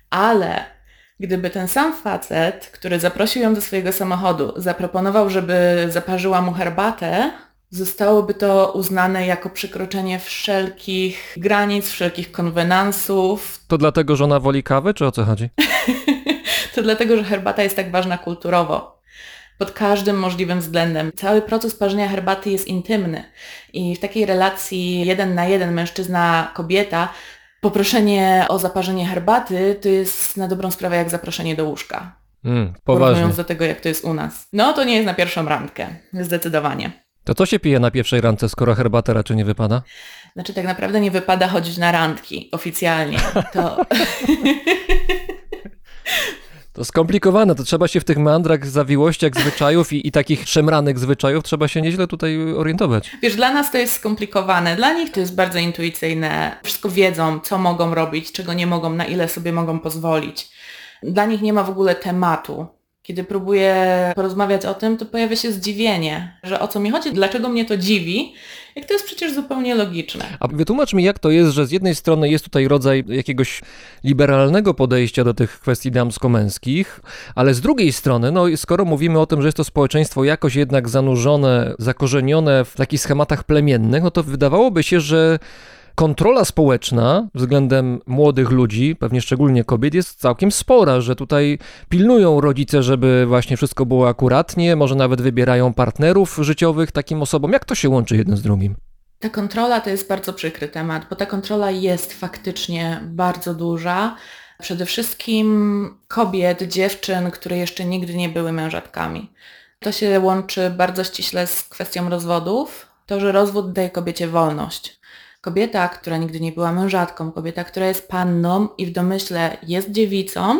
ale Gdyby ten sam facet, który zaprosił ją do swojego samochodu, zaproponował, żeby zaparzyła mu herbatę, zostałoby to uznane jako przekroczenie wszelkich granic, wszelkich konwenansów. To dlatego, że ona woli kawę, czy o co chodzi? to dlatego, że herbata jest tak ważna kulturowo. Pod każdym możliwym względem. Cały proces parzenia herbaty jest intymny i w takiej relacji jeden na jeden mężczyzna-kobieta poproszenie o zaparzenie herbaty to jest na dobrą sprawę jak zaproszenie do łóżka. Mm, poważnie. Porównując do tego, jak to jest u nas. No to nie jest na pierwszą randkę, zdecydowanie. To co się pije na pierwszej randce, skoro herbata raczej nie wypada? Znaczy tak naprawdę nie wypada chodzić na randki oficjalnie. To... To skomplikowane, to trzeba się w tych meandrach, zawiłościach zwyczajów i, i takich szemranych zwyczajów trzeba się nieźle tutaj orientować. Wiesz, dla nas to jest skomplikowane, dla nich to jest bardzo intuicyjne. Wszystko wiedzą, co mogą robić, czego nie mogą, na ile sobie mogą pozwolić. Dla nich nie ma w ogóle tematu. Kiedy próbuję porozmawiać o tym, to pojawia się zdziwienie, że o co mi chodzi, dlaczego mnie to dziwi, jak to jest przecież zupełnie logiczne. A wytłumacz mi, jak to jest, że z jednej strony jest tutaj rodzaj jakiegoś liberalnego podejścia do tych kwestii damsko-męskich, ale z drugiej strony, no skoro mówimy o tym, że jest to społeczeństwo jakoś jednak zanurzone, zakorzenione w takich schematach plemiennych, no to wydawałoby się, że kontrola społeczna względem młodych ludzi, pewnie szczególnie kobiet, jest całkiem spora, że tutaj pilnują rodzice, żeby właśnie wszystko było akuratnie, może nawet wybierają partnerów życiowych takim osobom. Jak to się łączy jedno z drugim? Ta kontrola to jest bardzo przykry temat, bo ta kontrola jest faktycznie bardzo duża. Przede wszystkim kobiet, dziewczyn, które jeszcze nigdy nie były mężatkami. To się łączy bardzo ściśle z kwestią rozwodów. To, że rozwód daje kobiecie wolność. Kobieta, która nigdy nie była mężatką, kobieta, która jest panną i w domyśle jest dziewicą,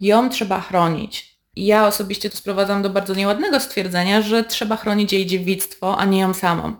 ją trzeba chronić. Ja osobiście to sprowadzam do bardzo nieładnego stwierdzenia, że trzeba chronić jej dziewictwo, a nie ją samą.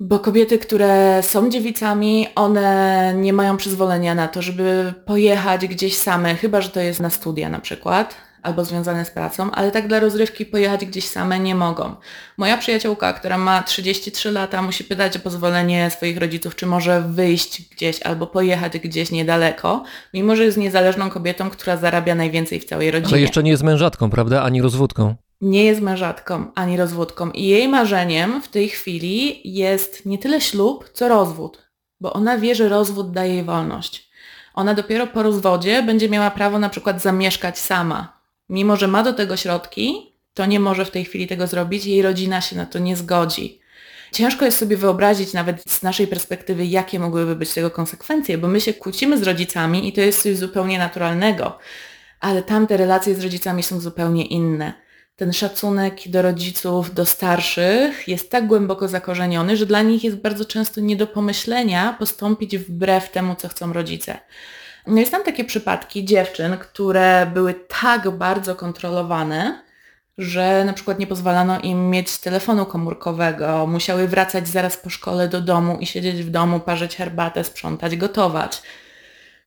Bo kobiety, które są dziewicami, one nie mają przyzwolenia na to, żeby pojechać gdzieś same, chyba że to jest na studia na przykład, albo związane z pracą, ale tak dla rozrywki pojechać gdzieś same nie mogą. Moja przyjaciółka, która ma 33 lata, musi pytać o pozwolenie swoich rodziców, czy może wyjść gdzieś albo pojechać gdzieś niedaleko, mimo że jest niezależną kobietą, która zarabia najwięcej w całej rodzinie. Ale jeszcze nie jest mężatką, prawda? Ani rozwódką. Nie jest mężatką, ani rozwódką. I jej marzeniem w tej chwili jest nie tyle ślub, co rozwód. Bo ona wie, że rozwód daje jej wolność Ona dopiero po rozwodzie będzie miała prawo na przykład zamieszkać sama. Mimo, że ma do tego środki, to nie może w tej chwili tego zrobić, jej rodzina się na to nie zgodzi. Ciężko jest sobie wyobrazić nawet z naszej perspektywy, jakie mogłyby być tego konsekwencje, bo my się kłócimy z rodzicami i to jest coś zupełnie naturalnego, ale tamte relacje z rodzicami są zupełnie inne. Ten szacunek do rodziców, do starszych jest tak głęboko zakorzeniony, że dla nich jest bardzo często nie do pomyślenia postąpić wbrew temu, co chcą rodzice. No jest tam takie przypadki dziewczyn, które były tak bardzo kontrolowane, że na przykład nie pozwalano im mieć telefonu komórkowego, musiały wracać zaraz po szkole do domu i siedzieć w domu, parzyć herbatę, sprzątać, gotować.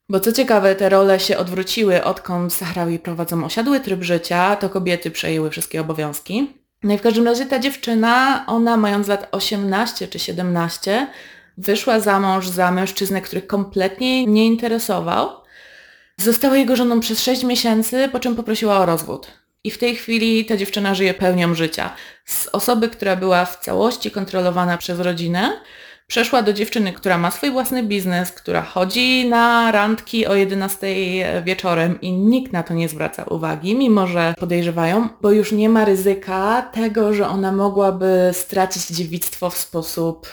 Bo co ciekawe, te role się odwróciły, odkąd Sahrawi prowadzą osiadły tryb życia, to kobiety przejęły wszystkie obowiązki. No i w każdym razie ta dziewczyna, ona mając lat 18 czy 17, wyszła za mąż za mężczyznę, który kompletnie nie interesował. Została jego żoną przez 6 miesięcy, po czym poprosiła o rozwód. I w tej chwili ta dziewczyna żyje pełnią życia. Z osoby, która była w całości kontrolowana przez rodzinę, przeszła do dziewczyny, która ma swój własny biznes, która chodzi na randki o 11 wieczorem i nikt na to nie zwraca uwagi, mimo że podejrzewają, bo już nie ma ryzyka tego, że ona mogłaby stracić dziewictwo w sposób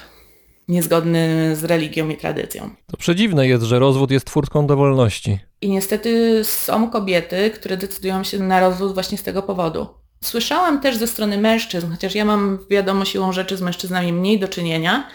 niezgodny z religią i tradycją. To przedziwne jest, że rozwód jest twórcą dowolności. I niestety są kobiety, które decydują się na rozwód właśnie z tego powodu. Słyszałam też ze strony mężczyzn, chociaż ja mam wiadomo siłą rzeczy z mężczyznami mniej do czynienia,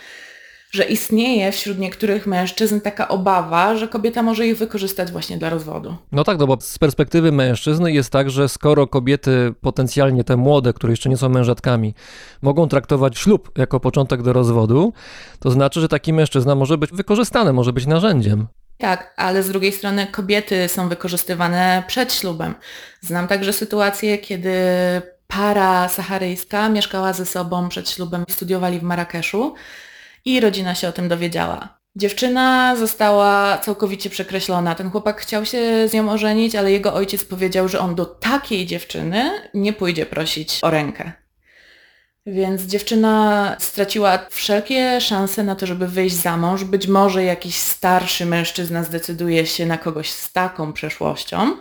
że istnieje wśród niektórych mężczyzn taka obawa, że kobieta może ich wykorzystać właśnie dla rozwodu. No tak, no bo z perspektywy mężczyzn jest tak, że skoro kobiety potencjalnie te młode, które jeszcze nie są mężatkami, mogą traktować ślub jako początek do rozwodu, to znaczy, że taki mężczyzna może być wykorzystany, może być narzędziem. Tak, ale z drugiej strony kobiety są wykorzystywane przed ślubem. Znam także sytuacje, kiedy para saharyjska mieszkała ze sobą przed ślubem i studiowali w Marrakeszu i rodzina się o tym dowiedziała. Dziewczyna została całkowicie przekreślona. Ten chłopak chciał się z nią ożenić, ale jego ojciec powiedział, że on do takiej dziewczyny nie pójdzie prosić o rękę. Więc dziewczyna straciła wszelkie szanse na to, żeby wyjść za mąż. Być może jakiś starszy mężczyzna zdecyduje się na kogoś z taką przeszłością.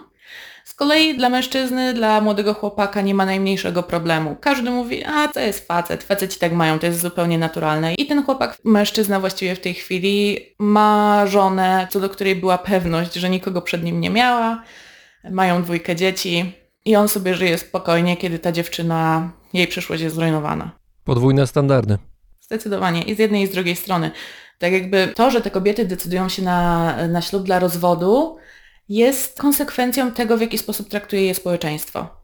Z kolei dla mężczyzny, dla młodego chłopaka nie ma najmniejszego problemu. Każdy mówi, a to jest facet, faceci tak mają, to jest zupełnie naturalne. I ten chłopak, mężczyzna właściwie w tej chwili ma żonę, co do której była pewność, że nikogo przed nim nie miała. Mają dwójkę dzieci i on sobie żyje spokojnie, kiedy ta dziewczyna, jej przyszłość jest zrujnowana. Podwójne standardy. Zdecydowanie. I z jednej i z drugiej strony. Tak jakby to, że te kobiety decydują się na, na ślub dla rozwodu, jest konsekwencją tego, w jaki sposób traktuje je społeczeństwo.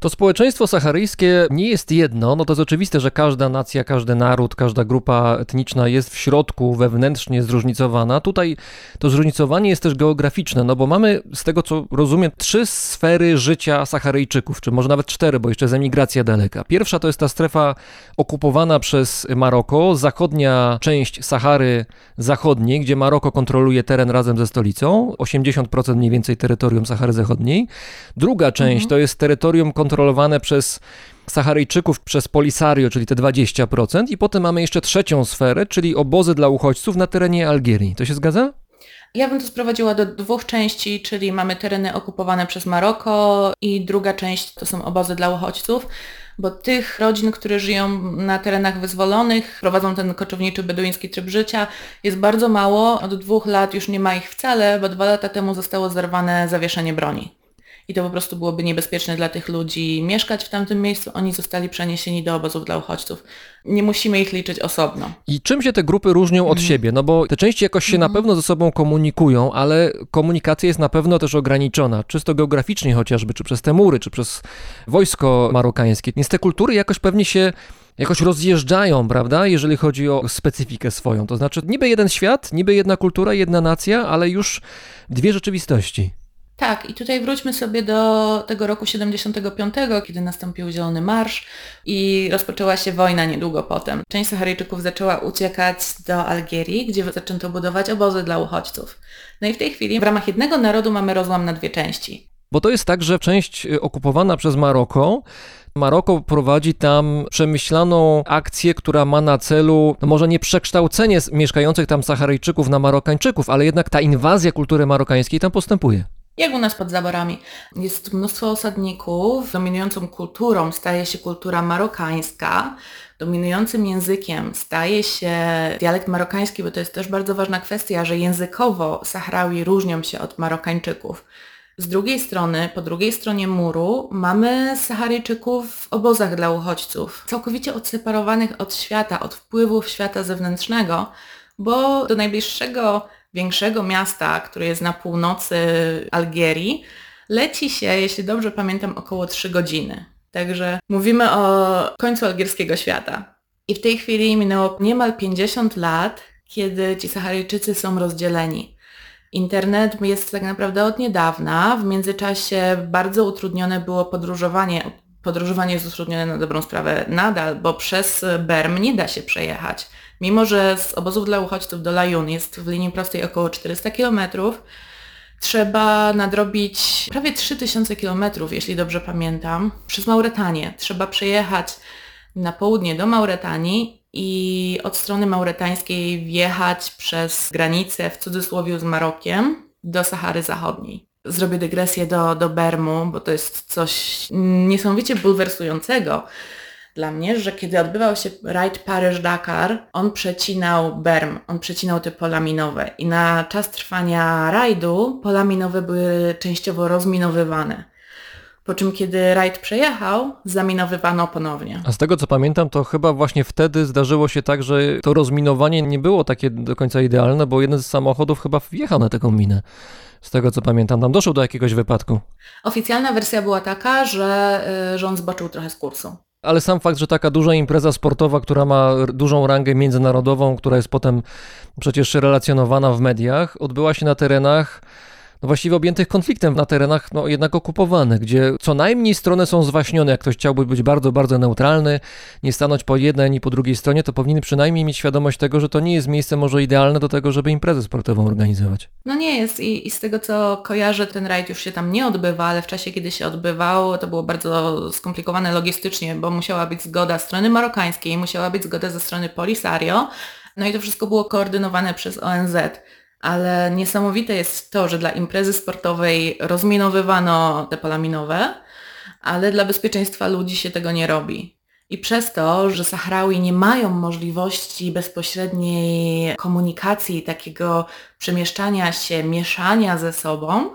To społeczeństwo saharyjskie nie jest jedno, no to jest oczywiste, że każda nacja, każdy naród, każda grupa etniczna jest w środku wewnętrznie zróżnicowana. Tutaj to zróżnicowanie jest też geograficzne, no bo mamy z tego co rozumiem trzy sfery życia Saharyjczyków, czy może nawet cztery, bo jeszcze jest emigracja daleka. Pierwsza to jest ta strefa okupowana przez Maroko, zachodnia część Sahary Zachodniej, gdzie Maroko kontroluje teren razem ze stolicą, 80% mniej więcej terytorium Sahary Zachodniej. Druga część mhm. to jest terytorium kontrolowane przez Saharyjczyków przez Polisario, czyli te 20%, i potem mamy jeszcze trzecią sferę, czyli obozy dla uchodźców na terenie Algierii. To się zgadza? Ja bym to sprowadziła do dwóch części, czyli mamy tereny okupowane przez Maroko i druga część to są obozy dla uchodźców, bo tych rodzin, które żyją na terenach wyzwolonych, prowadzą ten koczowniczy beduński tryb życia, jest bardzo mało. Od dwóch lat już nie ma ich wcale, bo dwa lata temu zostało zerwane zawieszenie broni i to po prostu byłoby niebezpieczne dla tych ludzi mieszkać w tamtym miejscu, oni zostali przeniesieni do obozów dla uchodźców. Nie musimy ich liczyć osobno. I czym się te grupy różnią od mm. siebie? No bo te części jakoś się mm. na mhm. pewno ze sobą komunikują, ale komunikacja jest na pewno też ograniczona, czysto geograficznie chociażby, czy przez te mury, czy przez wojsko marokańskie. Więc te kultury jakoś pewnie się jakoś rozjeżdżają, prawda, jeżeli chodzi o specyfikę swoją. To znaczy niby jeden świat, niby jedna kultura, jedna nacja, ale już dwie rzeczywistości. Tak, i tutaj wróćmy sobie do tego roku 75, kiedy nastąpił Zielony Marsz i rozpoczęła się wojna niedługo potem. Część Saharyjczyków zaczęła uciekać do Algierii, gdzie zaczęto budować obozy dla uchodźców. No i w tej chwili w ramach jednego narodu mamy rozłam na dwie części. Bo to jest tak, że część y, okupowana przez Maroko Maroko prowadzi tam przemyślaną akcję, która ma na celu no może nie przekształcenie mieszkających tam Saharyjczyków na Marokańczyków, ale jednak ta inwazja kultury marokańskiej tam postępuje. Jak u nas pod zaborami. Jest mnóstwo osadników. Dominującą kulturą staje się kultura marokańska. Dominującym językiem staje się dialekt marokański, bo to jest też bardzo ważna kwestia, że językowo Sahrawi różnią się od Marokańczyków. Z drugiej strony, po drugiej stronie muru mamy Saharyjczyków w obozach dla uchodźców, całkowicie odseparowanych od świata, od wpływów świata zewnętrznego, bo do najbliższego większego miasta, które jest na północy Algierii, leci się, jeśli dobrze pamiętam, około 3 godziny. Także mówimy o końcu algierskiego świata. I w tej chwili minęło niemal 50 lat, kiedy ci Saharyjczycy są rozdzieleni. Internet jest tak naprawdę od niedawna. W międzyczasie bardzo utrudnione było podróżowanie. Podróżowanie jest utrudnione na dobrą sprawę nadal, bo przez Berm nie da się przejechać. Mimo, że z obozów dla uchodźców do Lajun jest w linii prostej około 400 km, trzeba nadrobić prawie 3000 km, jeśli dobrze pamiętam, przez Mauretanię. Trzeba przejechać na południe do Mauretanii i od strony mauretańskiej wjechać przez granicę, w cudzysłowie z Marokiem, do Sahary Zachodniej. Zrobię dygresję do, do Bermu, bo to jest coś niesamowicie bulwersującego dla mnie, że kiedy odbywał się rajd Paryż-Dakar, on przecinał berm, on przecinał te pola minowe i na czas trwania rajdu pola minowe były częściowo rozminowywane. Po czym kiedy rajd przejechał, zaminowywano ponownie. A z tego co pamiętam, to chyba właśnie wtedy zdarzyło się tak, że to rozminowanie nie było takie do końca idealne, bo jeden z samochodów chyba wjechał na taką minę. Z tego co pamiętam, tam doszło do jakiegoś wypadku. Oficjalna wersja była taka, że, y, on zboczył trochę z kursu ale sam fakt, że taka duża impreza sportowa, która ma dużą rangę międzynarodową, która jest potem przecież relacjonowana w mediach, odbyła się na terenach no właściwie objętych konfliktem na terenach no, jednak okupowanych, gdzie co najmniej strony są zwaśnione. Jak ktoś chciałby być bardzo, bardzo neutralny, nie stanąć po jednej ani po drugiej stronie, to powinien przynajmniej mieć świadomość tego, że to nie jest miejsce może idealne do tego, żeby imprezę sportową organizować. No nie jest i, i z tego co kojarzę, ten rajd już się tam nie odbywa, ale w czasie, kiedy się odbywał, to było bardzo skomplikowane logistycznie, bo musiała być zgoda strony marokańskiej, musiała być zgoda ze strony Polisario, no i to wszystko było koordynowane przez ONZ ale niesamowite jest to, że dla imprezy sportowej rozminowywano te pola minowe, ale dla bezpieczeństwa ludzi się tego nie robi. I przez to, że Sahrawi nie mają możliwości bezpośredniej komunikacji, takiego przemieszczania się, mieszania ze sobą,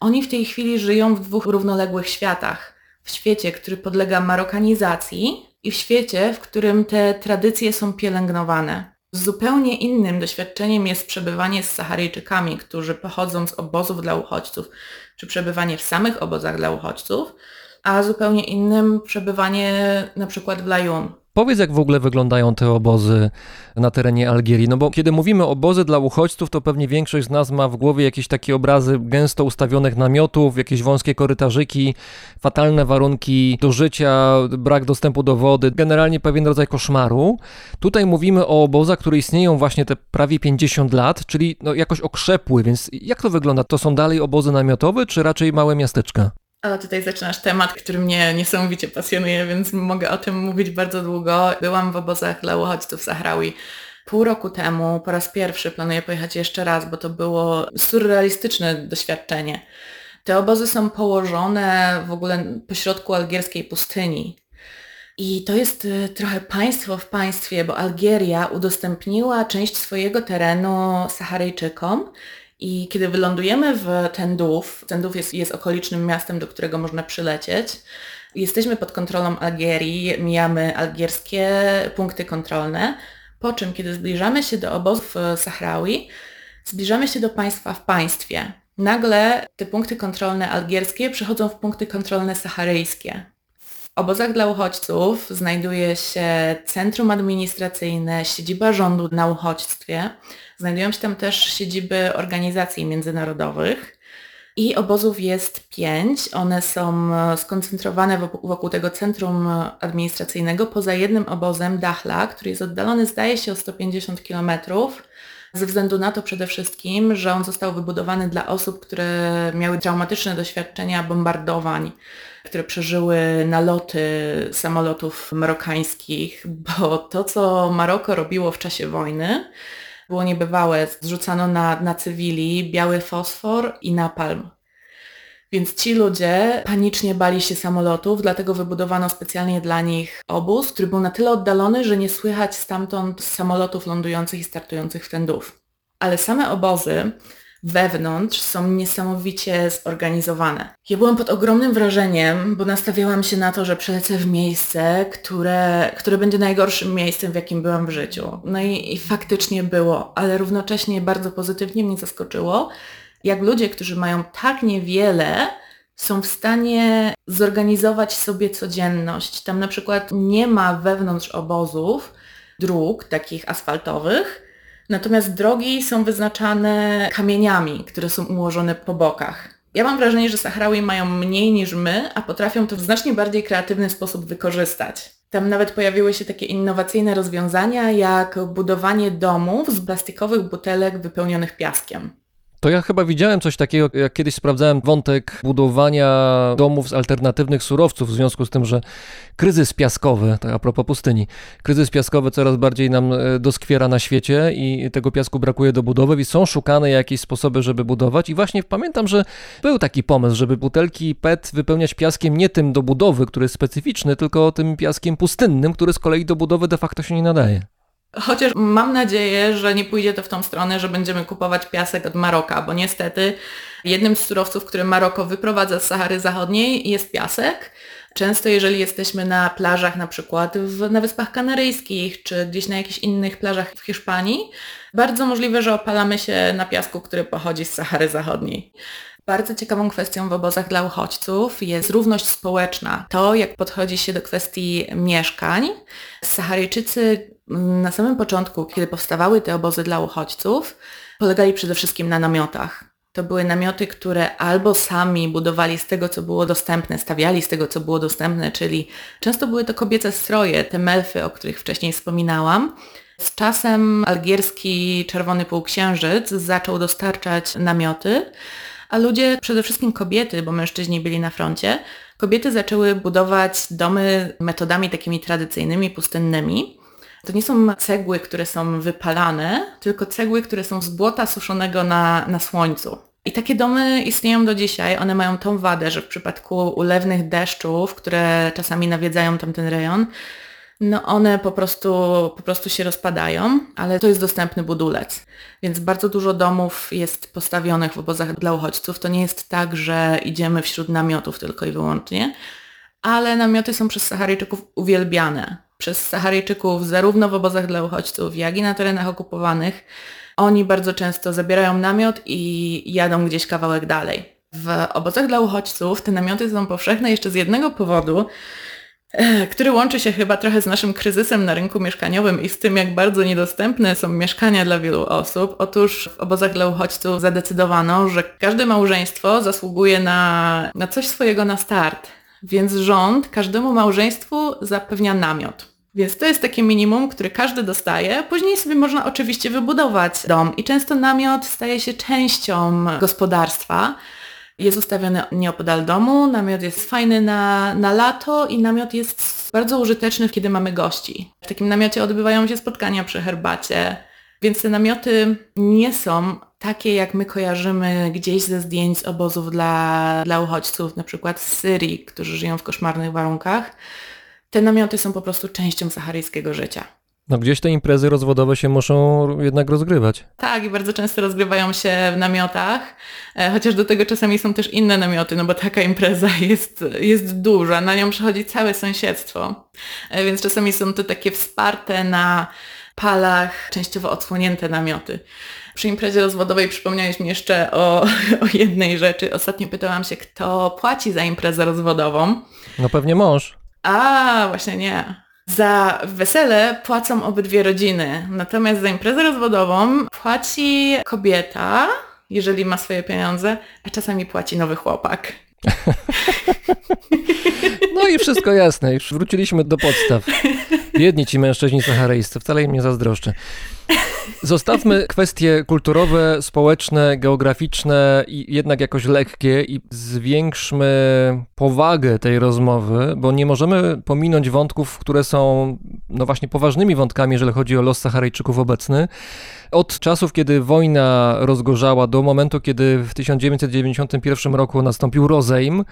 oni w tej chwili żyją w dwóch równoległych światach. W świecie, który podlega marokanizacji i w świecie, w którym te tradycje są pielęgnowane. Zupełnie innym doświadczeniem jest przebywanie z Saharyjczykami, którzy pochodzą z obozów dla uchodźców, czy przebywanie w samych obozach dla uchodźców, a zupełnie innym przebywanie na przykład w Lajun, Powiedz, jak w ogóle wyglądają te obozy na terenie Algierii. No bo kiedy mówimy obozy dla uchodźców, to pewnie większość z nas ma w głowie jakieś takie obrazy gęsto ustawionych namiotów, jakieś wąskie korytarzyki, fatalne warunki do życia, brak dostępu do wody, generalnie pewien rodzaj koszmaru. Tutaj mówimy o obozach, które istnieją właśnie te prawie 50 lat, czyli no jakoś okrzepły, więc jak to wygląda? To są dalej obozy namiotowe, czy raczej małe miasteczka? Ale tutaj zaczynasz temat, który mnie niesamowicie pasjonuje, więc mogę o tym mówić bardzo długo. Byłam w obozach dla uchodźców Sahrawi pół roku temu. Po raz pierwszy planuję pojechać jeszcze raz, bo to było surrealistyczne doświadczenie. Te obozy są położone w ogóle pośrodku algierskiej pustyni. I to jest y, trochę państwo w państwie, bo Algieria udostępniła część swojego terenu Saharyjczykom i kiedy wylądujemy w Tenduf, Tenduf jest, jest okolicznym miastem, do którego można przylecieć, jesteśmy pod kontrolą Algierii, mijamy algierskie punkty kontrolne, po czym kiedy zbliżamy się do obozów Sahrawi, zbliżamy się do państwa w państwie. Nagle te punkty kontrolne algierskie przechodzą w punkty kontrolne saharyjskie. Obozach dla uchodźców znajduje się centrum administracyjne, siedziba rządu na uchodźstwie, Znajdują się tam też siedziby organizacji międzynarodowych. I obozów jest pięć. One są skoncentrowane wokół, wokół tego centrum administracyjnego, poza jednym obozem Dachla, który jest oddalony zdaje się o 150 km ze względu na to przede wszystkim, że on został wybudowany dla osób, które miały traumatyczne doświadczenia bombardowań, które przeżyły naloty samolotów marokańskich, bo to, co Maroko robiło w czasie wojny, było niebywałe. Zrzucano na, na cywili biały fosfor i napalm. Więc ci ludzie panicznie bali się samolotów, dlatego wybudowano specjalnie dla nich obóz, który był na tyle oddalony, że nie słychać stamtąd samolotów lądujących i startujących wtędów. Ale same obozy wewnątrz są niesamowicie zorganizowane. Ja byłam pod ogromnym wrażeniem, bo nastawiałam się na to, że przelecę w miejsce, które, które będzie najgorszym miejscem, w jakim byłam w życiu. No i, i faktycznie było, ale równocześnie bardzo pozytywnie mnie zaskoczyło, jak ludzie, którzy mają tak niewiele, są w stanie zorganizować sobie codzienność. Tam na przykład nie ma wewnątrz obozów dróg takich asfaltowych, natomiast drogi są wyznaczane kamieniami, które są ułożone po bokach. Ja mam wrażenie, że Sahrawi mają mniej niż my, a potrafią to w znacznie bardziej kreatywny sposób wykorzystać. Tam nawet pojawiły się takie innowacyjne rozwiązania, jak budowanie domów z plastikowych butelek wypełnionych piaskiem. To ja chyba widziałem coś takiego, jak kiedyś sprawdzałem wątek budowania domów z alternatywnych surowców, w związku z tym, że kryzys piaskowy, tak a propos pustyni, kryzys piaskowy coraz bardziej nam e, doskwiera na świecie i tego piasku brakuje do budowy i są szukane jakieś sposoby, żeby budować i właśnie pamiętam, że był taki pomysł, żeby butelki PET wypełniać piaskiem nie tym do budowy, który jest specyficzny, tylko tym piaskiem pustynnym, który z kolei do budowy de facto się nie nadaje. Chociaż mam nadzieję, że nie pójdzie to w tą stronę, że będziemy kupować piasek od Maroka, bo niestety jednym z surowców, który Maroko wyprowadza z Sahary Zachodniej jest piasek. Często jeżeli jesteśmy na plażach na przykład w, na Wyspach Kanaryjskich czy gdzieś na jakichś innych plażach w Hiszpanii, bardzo możliwe, że opalamy się na piasku, który pochodzi z Sahary Zachodniej. Bardzo ciekawą kwestią w obozach dla uchodźców jest równość społeczna. To, jak podchodzi się do kwestii mieszkań. Saharyjczycy na samym początku, kiedy powstawały te obozy dla uchodźców, polegali przede wszystkim na namiotach. To były namioty, które albo sami budowali z tego, co było dostępne, stawiali z tego, co było dostępne, czyli często były to kobiece stroje, te melfy, o których wcześniej wspominałam. Z czasem algierski Czerwony Półksiężyc zaczął dostarczać namioty, a ludzie, przede wszystkim kobiety, bo mężczyźni byli na froncie, kobiety zaczęły budować domy metodami takimi tradycyjnymi, pustynnymi. To nie są cegły, które są wypalane, tylko cegły, które są z błota suszonego na, na słońcu. I takie domy istnieją do dzisiaj. One mają tą wadę, że w przypadku ulewnych deszczów, które czasami nawiedzają tamten rejon, no one po prostu, po prostu się rozpadają, ale to jest dostępny budulec. Więc bardzo dużo domów jest postawionych w obozach dla uchodźców. To nie jest tak, że idziemy wśród namiotów tylko i wyłącznie, ale namioty są przez Saharyjczyków uwielbiane. Przez Saharyjczyków zarówno w obozach dla uchodźców, jak i na terenach okupowanych. Oni bardzo często zabierają namiot i jadą gdzieś kawałek dalej. W obozach dla uchodźców te namioty są powszechne jeszcze z jednego powodu, który łączy się chyba trochę z naszym kryzysem na rynku mieszkaniowym i z tym, jak bardzo niedostępne są mieszkania dla wielu osób. Otóż w obozach dla uchodźców zadecydowano, że każde małżeństwo zasługuje na, na coś swojego na start. Więc rząd każdemu małżeństwu zapewnia namiot. Więc to jest takie minimum, które każdy dostaje. Później sobie można oczywiście wybudować dom i często namiot staje się częścią gospodarstwa. Jest ustawiony nieopodal domu, namiot jest fajny na, na lato i namiot jest bardzo użyteczny, kiedy mamy gości. W takim namiocie odbywają się spotkania przy herbacie, więc te namioty nie są takie, jak my kojarzymy gdzieś ze zdjęć z obozów dla, dla uchodźców, na przykład z Syrii, którzy żyją w koszmarnych warunkach. Te namioty są po prostu częścią saharyjskiego życia. No gdzieś te imprezy rozwodowe się muszą jednak rozgrywać. Tak, i bardzo często rozgrywają się w namiotach, e, chociaż do tego czasami są też inne namioty, no bo taka impreza jest, jest duża, na nią przychodzi całe sąsiedztwo, e, więc czasami są to takie wsparte na palach, częściowo odsłonięte namioty. Przy imprezie rozwodowej przypomniałeś mi jeszcze o, o jednej rzeczy. Ostatnio pytałam się, kto płaci za imprezę rozwodową. No pewnie mąż. A, właśnie nie. Za wesele płacą obydwie rodziny, natomiast za imprezę rozwodową płaci kobieta, jeżeli ma swoje pieniądze, a czasami płaci nowy chłopak. No i wszystko jasne, już wróciliśmy do podstaw. Biedni ci mężczyźni saharyjscy, wcale im nie zazdroszczę. Zostawmy kwestie kulturowe, społeczne, geograficzne i jednak jakoś lekkie i zwiększmy powagę tej rozmowy, bo nie możemy pominąć wątków, które są no właśnie poważnymi wątkami, jeżeli chodzi o los Saharyjczyków obecny. Od czasów, kiedy wojna rozgorzała, do momentu, kiedy w 1991 roku nastąpił rozejm,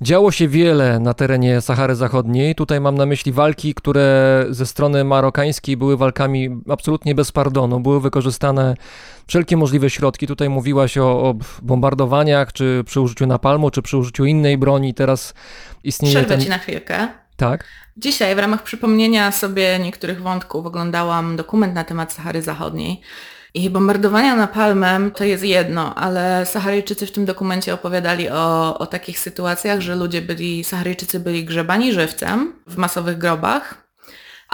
działo się wiele na terenie Sahary Zachodniej. Tutaj mam na myśli walki, które ze strony marokańskiej były walkami absolutnie bez pardonu. Były wykorzystane wszelkie możliwe środki. Tutaj mówiłaś o, o bombardowaniach, czy przy użyciu napalmu, czy przy użyciu innej broni. Teraz istnieje Przerwę ten... ci na chwilkę. Tak. Dzisiaj w ramach przypomnienia sobie niektórych wątków oglądałam dokument na temat Sahary Zachodniej. I bombardowania napalmem to jest jedno, ale Saharyjczycy w tym dokumencie opowiadali o, o takich sytuacjach, że ludzie byli, Saharyjczycy byli grzebani żywcem w masowych grobach,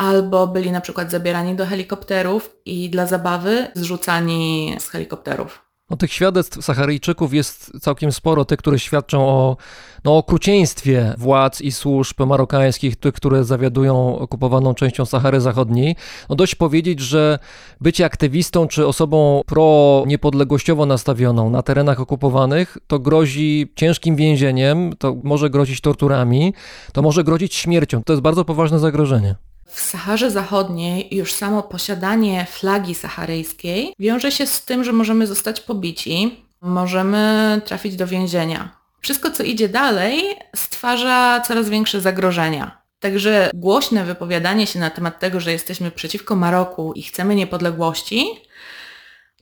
albo byli na przykład zabierani do helikopterów i dla zabawy zrzucani z helikopterów. No, tych świadectw Saharyjczyków jest całkiem sporo, te, które świadczą o no, okrucieństwie władz i służb marokańskich, tych, które zawiadują okupowaną częścią Sahary Zachodniej. No, dość powiedzieć, że bycie aktywistą czy osobą pro-niepodległościowo nastawioną na terenach okupowanych to grozi ciężkim więzieniem, to może grozić torturami, to może grozić śmiercią. To jest bardzo poważne zagrożenie. W Saharze Zachodniej już samo posiadanie flagi saharyjskiej wiąże się z tym, że możemy zostać pobici, możemy trafić do więzienia. Wszystko, co idzie dalej, stwarza coraz większe zagrożenia. Także głośne wypowiadanie się na temat tego, że jesteśmy przeciwko Maroku i chcemy niepodległości,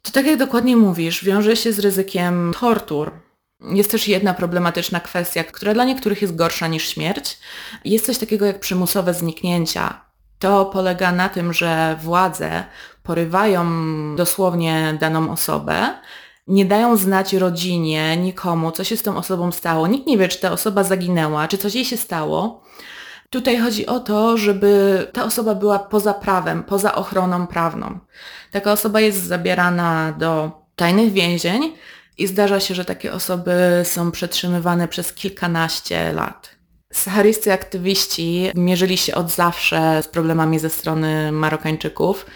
to tak jak dokładnie mówisz, wiąże się z ryzykiem tortur. Jest też jedna problematyczna kwestia, która dla niektórych jest gorsza niż śmierć. Jest coś takiego jak przymusowe zniknięcia. To polega na tym, że władze porywają dosłownie daną osobę, nie dają znać rodzinie, nikomu, co się z tą osobą stało. Nikt nie wie, czy ta osoba zaginęła, czy coś jej się stało. Tutaj chodzi o to, żeby ta osoba była poza prawem, poza ochroną prawną. Taka osoba jest zabierana do tajnych więzień i zdarza się, że takie osoby są przetrzymywane przez kilkanaście lat. Saharyjscy aktywiści mierzyli się od zawsze z problemami ze strony Marokańczyków.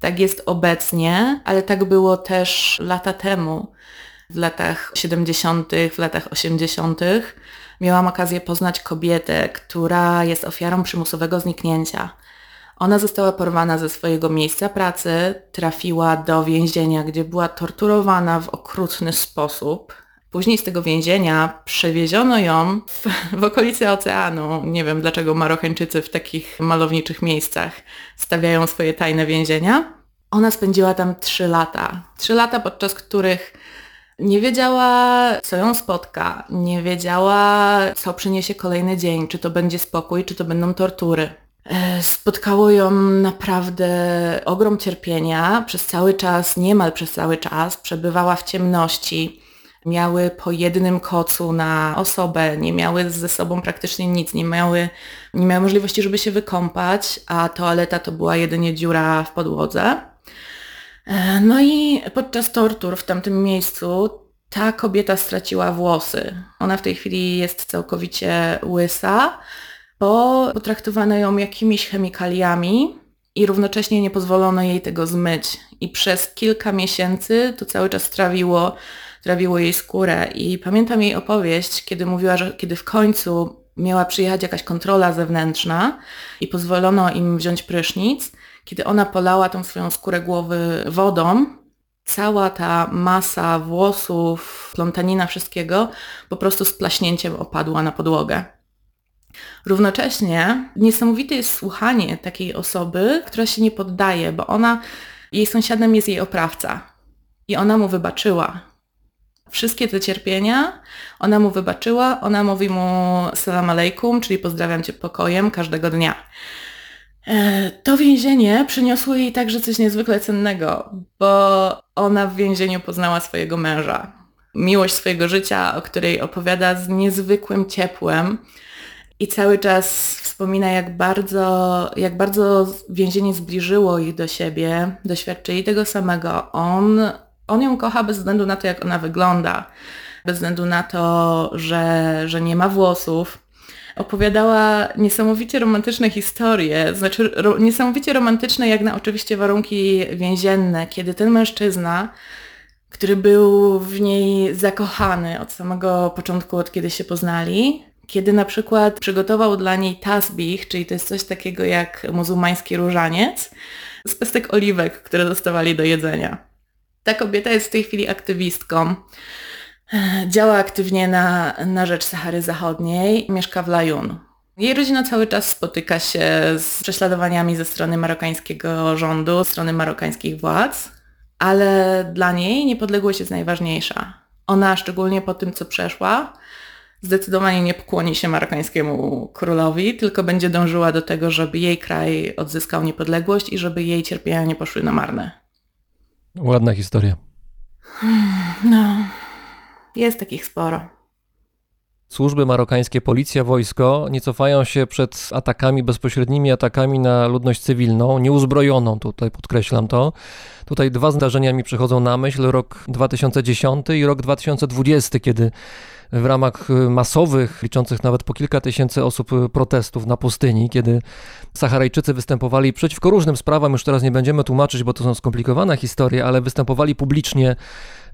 Tak jest obecnie, ale tak było też lata temu, w latach 70., w latach 80. Miałam okazję poznać kobietę, która jest ofiarą przymusowego zniknięcia. Ona została porwana ze swojego miejsca pracy, trafiła do więzienia, gdzie była torturowana w okrutny sposób. Później z tego więzienia przewieziono ją w, w okolice oceanu. Nie wiem dlaczego Marokańczycy w takich malowniczych miejscach stawiają swoje tajne więzienia. Ona spędziła tam trzy lata. Trzy lata, podczas których nie wiedziała, co ją spotka, nie wiedziała, co przyniesie kolejny dzień, czy to będzie spokój, czy to będą tortury. E, spotkało ją naprawdę ogrom cierpienia. Przez cały czas, niemal przez cały czas, przebywała w ciemności. Miały po jednym kocu na osobę, nie miały ze sobą praktycznie nic, nie miały, nie miały możliwości, żeby się wykąpać, a toaleta to była jedynie dziura w podłodze. E, no i podczas tortur w tamtym miejscu ta kobieta straciła włosy. Ona w tej chwili jest całkowicie łysa, bo potraktowano ją jakimiś chemikaliami i równocześnie nie pozwolono jej tego zmyć. I przez kilka miesięcy to cały czas trawiło, trawiło jej skórę. I pamiętam jej opowieść, kiedy mówiła, że kiedy w końcu miała przyjechać jakaś kontrola zewnętrzna i pozwolono im wziąć prysznic, kiedy ona polała tą swoją skórę głowy wodą, cała ta masa włosów, plątanina wszystkiego po prostu z plaśnięciem opadła na podłogę. Równocześnie niesamowite jest słuchanie takiej osoby, która się nie poddaje, bo ona, jej sąsiadem jest jej oprawca i ona mu wybaczyła. Wszystkie te cierpienia ona mu wybaczyła, ona mówi mu salam alejkum, czyli pozdrawiam cię pokojem każdego dnia. E, to więzienie przyniosło jej także coś niezwykle cennego, bo ona w więzieniu poznała swojego męża. Miłość swojego życia, o której opowiada z niezwykłym ciepłem i cały czas wspomina, jak bardzo, jak bardzo więzienie zbliżyło ich do siebie, doświadczyli tego samego. On, on ją kocha bez względu na to, jak ona wygląda. bez względu na to, że, że nie ma włosów. Opowiadała niesamowicie romantyczne historie, znaczy ro, niesamowicie romantyczne jak na oczywiście warunki więzienne, kiedy ten mężczyzna, który był w niej zakochany od samego początku, od kiedy się poznali, kiedy na przykład przygotował dla niej tasbih, czyli to jest coś takiego jak muzułmański różaniec, z pestek oliwek, które dostawali do jedzenia. Ta kobieta jest w tej chwili aktywistką. Działa aktywnie na, na rzecz Sahary Zachodniej, mieszka w Lajun. Jej rodzina cały czas spotyka się z prześladowaniami ze strony marokańskiego rządu, ze strony marokańskich władz, ale dla niej niepodległość jest najważniejsza. Ona, szczególnie po tym, co przeszła, zdecydowanie nie pokłoni się marokańskiemu królowi, tylko będzie dążyła do tego, żeby jej kraj odzyskał niepodległość i żeby jej cierpienia nie poszły na marne. Ładna historia. No, jest takich sporo. Służby marokańskie, policja, wojsko nie cofają się przed atakami, bezpośrednimi atakami na ludność cywilną, nieuzbrojoną, tutaj podkreślam to. Tutaj dwa zdarzenia mi przychodzą na myśl, rok 2010 i rok 2020, kiedy w ramach y, masowych, liczących nawet po kilka tysięcy osób y, protestów na pustyni, kiedy Saharajczycy występowali przeciwko różnym sprawom, już teraz nie będziemy tłumaczyć, bo to są skomplikowane historie, ale występowali publicznie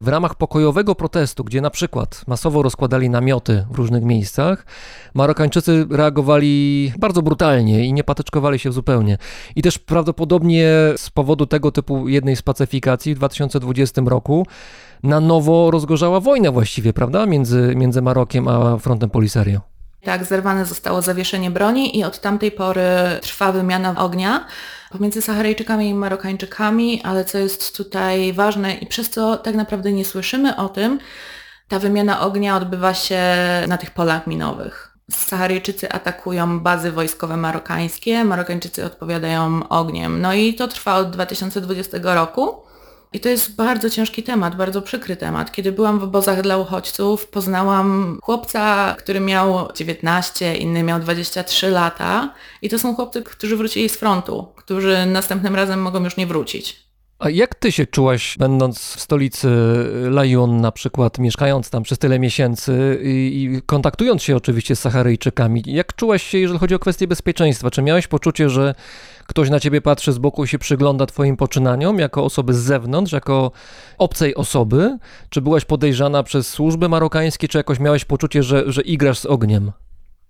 w ramach pokojowego protestu, gdzie na przykład masowo rozkładali namioty w różnych miejscach, Marokańczycy reagowali bardzo brutalnie i nie patyczkowali się zupełnie. I też prawdopodobnie z powodu tego typu jednej z pacyfikacji w 2020 roku na nowo rozgorzała wojna właściwie, prawda, między, między Marokiem a frontem Polisario. Tak, zerwane zostało zawieszenie broni i od tamtej pory trwa wymiana ognia pomiędzy Saharyjczykami i Marokańczykami, ale co jest tutaj ważne i przez co tak naprawdę nie słyszymy o tym, ta wymiana ognia odbywa się na tych polach minowych. Saharyjczycy atakują bazy wojskowe marokańskie, Marokańczycy odpowiadają ogniem. No i to trwa od 2020 roku. I to jest bardzo ciężki temat, bardzo przykry temat. Kiedy byłam w obozach dla uchodźców, poznałam chłopca, który miał 19, inny miał 23 lata. I to są chłopcy, którzy wrócili z frontu, którzy następnym razem mogą już nie wrócić. A jak ty się czułaś, będąc w stolicy Lajun na przykład, mieszkając tam przez tyle miesięcy i, i, kontaktując się oczywiście z Saharyjczykami, jak czułaś się, jeżeli chodzi o kwestie bezpieczeństwa? Czy miałeś poczucie, że ktoś na ciebie patrzy z boku i się przygląda twoim poczynaniom jako osoby z zewnątrz, jako obcej osoby? Czy byłaś podejrzana przez służby marokańskie, czy jakoś miałeś poczucie, że, że igrasz z ogniem?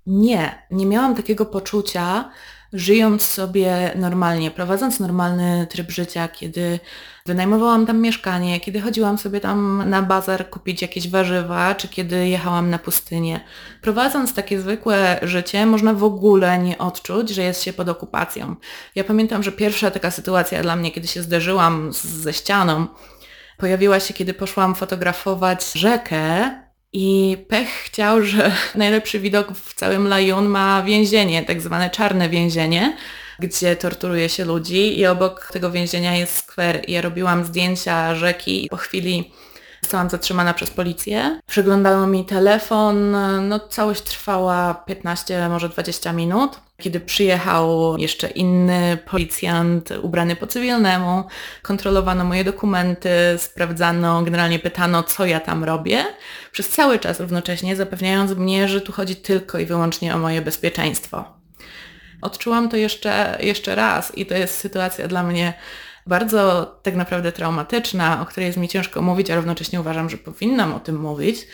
Nie, nie miałam takiego poczucia, żyjąc sobie normalnie, prowadząc normalny tryb życia, kiedy wynajmowałam tam mieszkanie, kiedy chodziłam sobie tam na bazar kupić jakieś warzywa, czy kiedy jechałam na pustynię. Prowadząc takie zwykłe życie, można w ogóle nie odczuć, że jest się pod okupacją. Ja pamiętam, że pierwsza taka sytuacja dla mnie, kiedy się zderzyłam z, ze ścianą, pojawiła się, kiedy poszłam fotografować rzekę i pech chciał, że najlepszy widok w całym Lajun ma więzienie, tak zwane czarne więzienie, gdzie torturuje się ludzi i obok tego więzienia jest skwer. Ja robiłam zdjęcia rzeki i po chwili zostałam zatrzymana przez policję. Przeglądało mi telefon, no całość trwała 15, może 20 minut. Kiedy przyjechał jeszcze inny policjant ubrany po cywilnemu, kontrolowano moje dokumenty, sprawdzano, generalnie pytano, co ja tam robię, przez cały czas równocześnie zapewniając mnie, że tu chodzi tylko i wyłącznie o moje bezpieczeństwo. Odczułam to jeszcze, jeszcze raz i to jest sytuacja dla mnie bardzo tak naprawdę traumatyczna, o której jest mi ciężko mówić, a równocześnie uważam, że powinnam o tym mówić,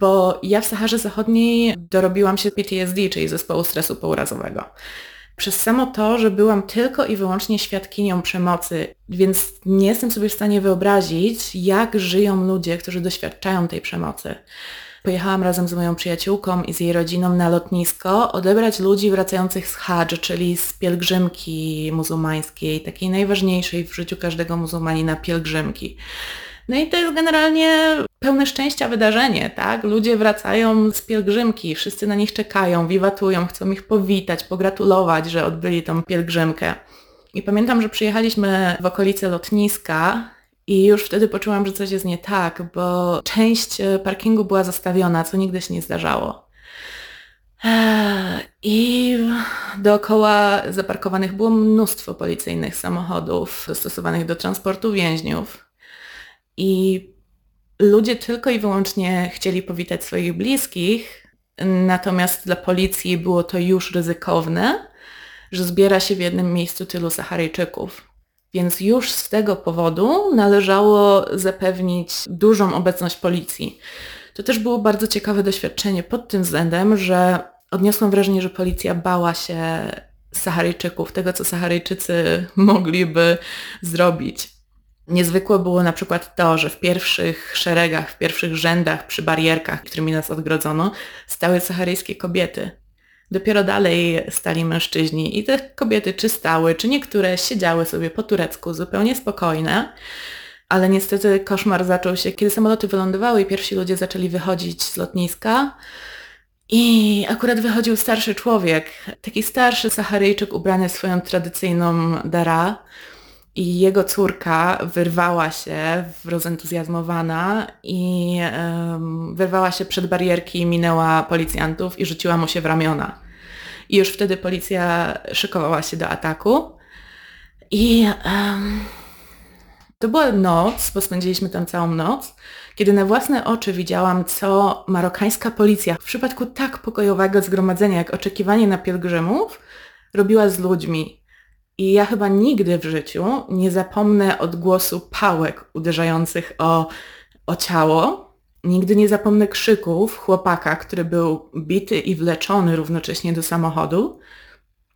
bo ja w Saharze Zachodniej dorobiłam się PTSD, czyli zespołu stresu pourazowego. Przez samo to, że byłam tylko i wyłącznie świadkinią przemocy, więc nie jestem sobie w stanie wyobrazić, jak żyją ludzie, którzy doświadczają tej przemocy. Pojechałam razem z moją przyjaciółką i z jej rodziną na lotnisko odebrać ludzi wracających z Hadż, czyli z pielgrzymki muzułmańskiej, takiej najważniejszej w życiu każdego muzułmanina pielgrzymki. No i to jest generalnie pełne szczęścia wydarzenie, tak? Ludzie wracają z pielgrzymki, wszyscy na nich czekają, wiwatują, chcą ich powitać, pogratulować, że odbyli tą pielgrzymkę. I pamiętam, że przyjechaliśmy w okolice lotniska i już wtedy poczułam, że coś jest nie tak, bo część e, parkingu była zastawiona, co nigdy się nie zdarzało. I dookoła zaparkowanych było mnóstwo policyjnych samochodów dostosowanych do transportu więźniów. I ludzie tylko i wyłącznie chcieli powitać swoich bliskich, natomiast dla policji było to już ryzykowne, że zbiera się w jednym miejscu tylu Saharyjczyków. Więc już z tego powodu należało zapewnić dużą obecność policji. To też było bardzo ciekawe doświadczenie pod tym względem, że odniosłam wrażenie, że policja bała się Saharyjczyków, tego co Saharyjczycy mogliby zrobić. Niezwykłe było na przykład to, że w pierwszych szeregach, w pierwszych rzędach przy barierkach, którymi nas odgrodzono, stały saharyjskie kobiety. Dopiero dalej stali mężczyźni i te kobiety czy stały, czy niektóre siedziały sobie po turecku zupełnie spokojne, ale niestety koszmar zaczął się, kiedy samoloty wylądowały i pierwsi ludzie zaczęli wychodzić z lotniska. I akurat wychodził starszy człowiek, taki starszy Saharyjczyk ubrany w swoją tradycyjną dara i jego córka wyrwała się, rozentuzjazmowana i um, wyrwała się przed barierki, minęła policjantów i rzuciła mu się w ramiona. I już wtedy policja szykowała się do ataku. I um, to była noc, bo spędziliśmy tam całą noc, kiedy na własne oczy widziałam, co marokańska policja w przypadku tak pokojowego zgromadzenia jak oczekiwanie na pielgrzymów robiła z ludźmi. I ja chyba nigdy w życiu nie zapomnę odgłosu pałek uderzających o, o ciało. Nigdy nie zapomnę krzyków chłopaka, który był bity i wleczony równocześnie do samochodu.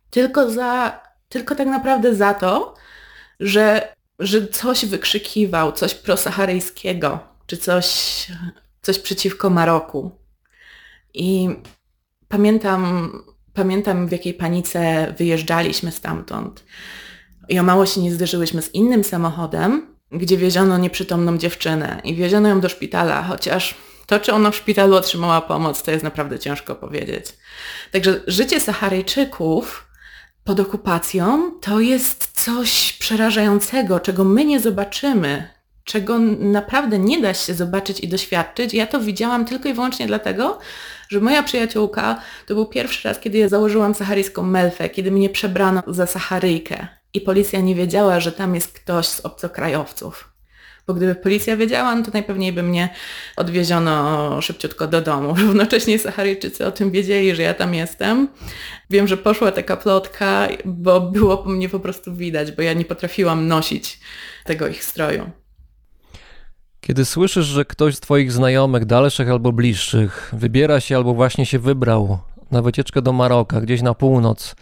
Tylko za, tylko tak naprawdę za to, że, że coś wykrzykiwał, coś prosaharyjskiego, czy coś, coś przeciwko Maroku. I pamiętam Pamiętam w jakiej panice wyjeżdżaliśmy stamtąd. I o mało się nie zderzyłyśmy z innym samochodem, gdzie wieziono nieprzytomną dziewczynę i wieziono ją do szpitala, chociaż to, czy ona w szpitalu otrzymała pomoc, to jest naprawdę ciężko powiedzieć. Także życie Saharyjczyków pod okupacją to jest coś przerażającego, czego my nie zobaczymy, czego naprawdę nie da się zobaczyć i doświadczyć. Ja to widziałam tylko i wyłącznie dlatego, że moja przyjaciółka to był pierwszy raz, kiedy ja założyłam saharyjską melfę, kiedy mnie przebrano za Saharyjkę i policja nie wiedziała, że tam jest ktoś z obcokrajowców. Bo gdyby policja wiedziała, no to najpewniej by mnie odwieziono szybciutko do domu. Równocześnie Saharyjczycy o tym wiedzieli, że ja tam jestem. Wiem, że poszła taka plotka, bo było po mnie po prostu widać, bo ja nie potrafiłam nosić tego ich stroju. Kiedy słyszysz, że ktoś z Twoich znajomych, dalszych albo bliższych, wybiera się albo właśnie się wybrał na wycieczkę do Maroka, gdzieś na północ,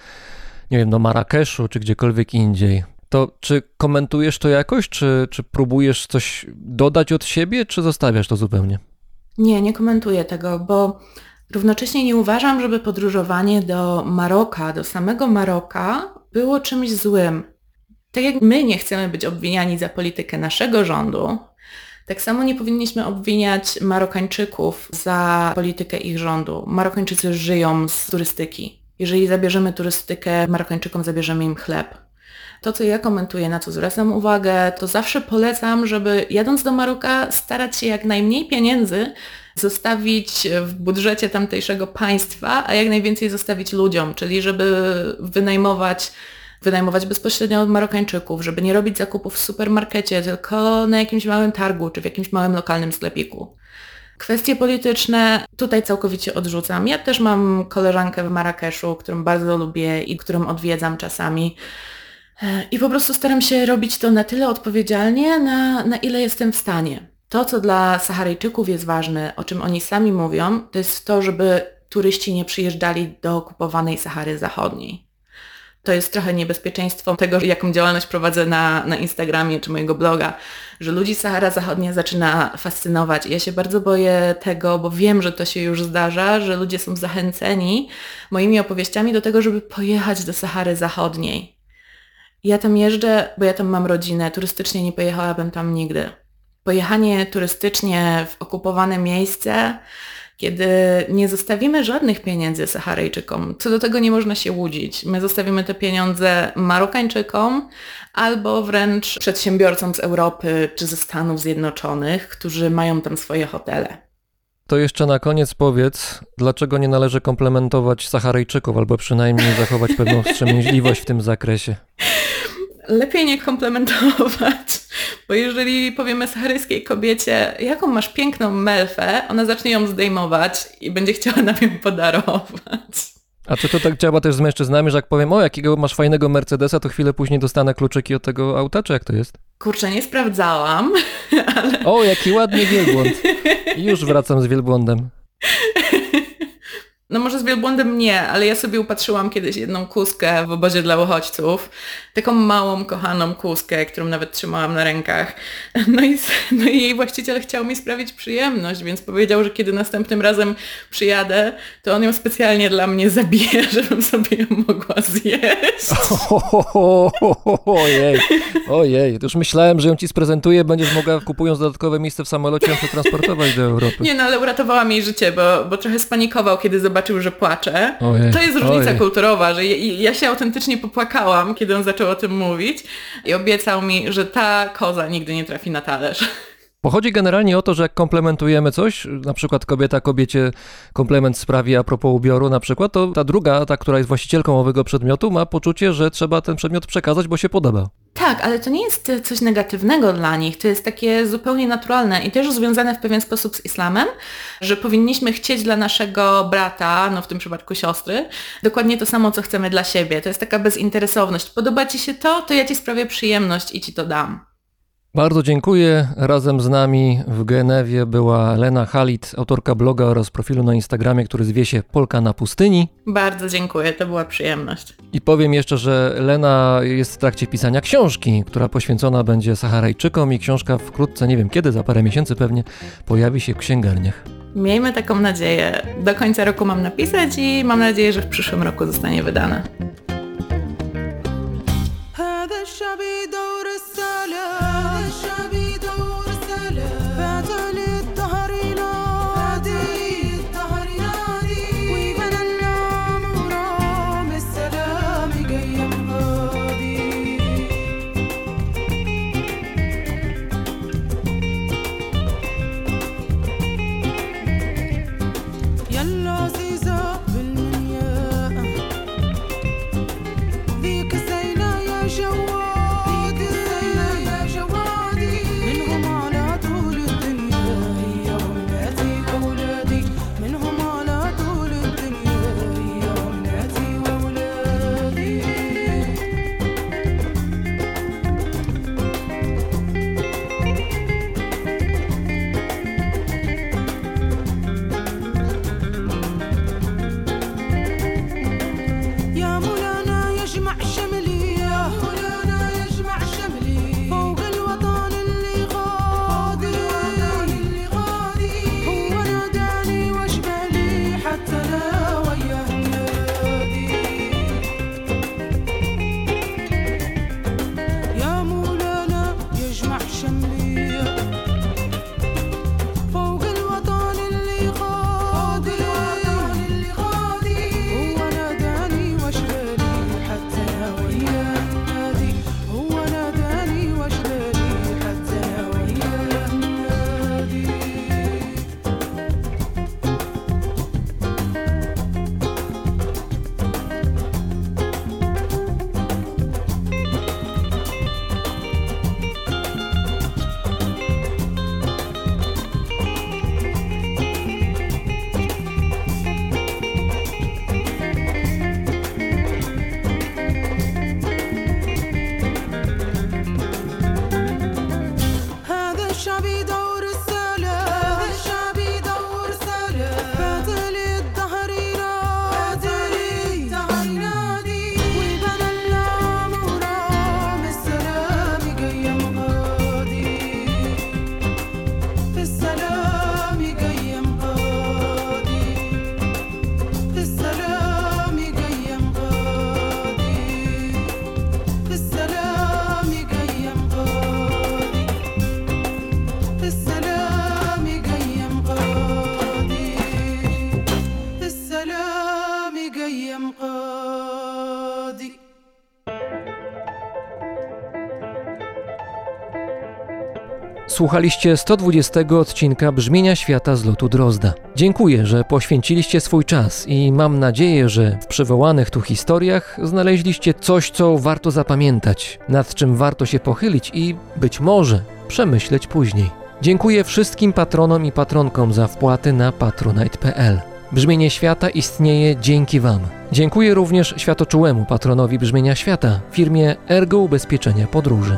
nie wiem, do Marrakeszu czy gdziekolwiek indziej, to czy komentujesz to jakoś, czy, czy próbujesz coś dodać od siebie, czy zostawiasz to zupełnie? Nie, nie komentuję tego, bo równocześnie nie uważam, żeby podróżowanie do Maroka, do samego Maroka było czymś złym. Tak jak my nie chcemy być obwiniani za politykę naszego rządu, tak samo nie powinniśmy obwiniać Marokańczyków za politykę ich rządu. Marokańczycy żyją z turystyki. Jeżeli zabierzemy turystykę, Marokańczykom zabierzemy im chleb. To, co ja komentuję, na co zwracam uwagę, to zawsze polecam, żeby jadąc do Maroka starać się jak najmniej pieniędzy zostawić w budżecie tamtejszego państwa, a jak najwięcej zostawić ludziom, czyli żeby wynajmować wynajmować bezpośrednio od Marokańczyków, żeby nie robić zakupów w supermarkecie, tylko na jakimś małym targu czy w jakimś małym lokalnym sklepiku. Kwestie polityczne tutaj całkowicie odrzucam. Ja też mam koleżankę w Marrakeszu, którą bardzo lubię i którą odwiedzam czasami. I po prostu staram się robić to na tyle odpowiedzialnie, na, na ile jestem w stanie. To, co dla Saharyjczyków jest ważne, o czym oni sami mówią, to jest to, żeby turyści nie przyjeżdżali do okupowanej Sahary Zachodniej to jest trochę niebezpieczeństwo tego, jaką działalność prowadzę na, na Instagramie czy mojego bloga, że ludzi Sahara Zachodnia zaczyna fascynować. Ja się bardzo boję tego, bo wiem, że to się już zdarza, że ludzie są zachęceni moimi opowieściami do tego, żeby pojechać do Sahary Zachodniej. Ja tam jeżdżę, bo ja tam mam rodzinę, turystycznie nie pojechałabym tam nigdy. Pojechanie turystycznie w okupowane miejsce kiedy nie zostawimy żadnych pieniędzy Saharyjczykom. Co do tego nie można się łudzić. My zostawimy te pieniądze Marokańczykom albo wręcz przedsiębiorcom z Europy czy ze Stanów Zjednoczonych, którzy mają tam swoje hotele. To jeszcze na koniec powiedz, dlaczego nie należy komplementować Saharyjczyków, albo przynajmniej zachować pewną wstrzemięźliwość w tym zakresie. Lepiej nie komplementować, Bo jeżeli powiemy saharyjskiej kobiecie, jaką masz piękną melfę, ona zacznie ją zdejmować i będzie chciała nam ją podarować. A czy to tak działa też z mężczyznami, że jak powiem, o jakiego masz fajnego Mercedesa, to chwilę później dostanę kluczyki od tego auta, czy jak to jest? Kurczę, nie sprawdzałam, ale... O, jaki ładny wielbłąd. Już wracam z wielbłądem. No może z wielbłądem nie, ale ja sobie upatrzyłam kiedyś jedną kuskę w obozie dla uchodźców. Taką małą, kochaną kuskę, którą nawet trzymałam na rękach. No i, no i jej właściciel chciał mi sprawić przyjemność, więc powiedział, że kiedy następnym razem przyjadę, to on ją specjalnie dla mnie zabije, żebym sobie ją mogła zjeść. Ojej, ojej. Już myślałem, że ją ci sprezentuję, będziesz mogła kupując dodatkowe miejsce w samolocie ją przetransportować do Europy. Nie, no ale uratowałam jej życie, bo, bo trochę spanikował, kiedy zobaczył, że płaczę. Ojej, To jest różnica ojej. kulturowa, że ja, ja się autentycznie popłakałam, kiedy on zaczął o tym mówić i obiecał mi, że ta koza nigdy nie trafi na talerz. Bo chodzi generalnie o to, że jak komplementujemy coś, na przykład kobieta kobiecie komplement sprawi a propos ubioru na przykład, to ta druga, ta, która jest właścicielką owego przedmiotu, ma poczucie, że trzeba ten przedmiot przekazać, bo się podoba. Tak, ale to nie jest coś negatywnego dla nich, to jest takie zupełnie naturalne i też związane w pewien sposób z islamem, że powinniśmy chcieć dla naszego brata, no w tym przypadku siostry, dokładnie to samo, co chcemy dla siebie. To jest taka bezinteresowność. Podoba Ci się to, to ja Ci sprawię przyjemność i Ci to dam. Bardzo dziękuję. Razem z nami w Genewie była Lena Halit, autorka bloga oraz profilu na Instagramie, który zwie się Polka na pustyni. Bardzo dziękuję, to była przyjemność. I powiem jeszcze, że Lena jest w trakcie pisania książki, która poświęcona będzie Saharajczykom i książka wkrótce, nie wiem kiedy, za parę miesięcy pewnie, pojawi się w księgarniach. Miejmy taką nadzieję. Do końca roku mam napisać i mam nadzieję, że w przyszłym roku zostanie wydana. yellow season. Słuchaliście 120 odcinka Brzmienia Świata z lotu Drozda. Dziękuję, że poświęciliście swój czas i mam nadzieję, że w przywołanych tu historiach znaleźliście coś, co warto zapamiętać, nad czym warto się pochylić i być może przemyśleć później. Dziękuję wszystkim patronom i patronkom za wpłaty na patronite.pl. Brzmienie Świata istnieje dzięki Wam. Dziękuję również światoczułemu patronowi Brzmienia Świata, firmie Ergo Ubezpieczenia Podróży.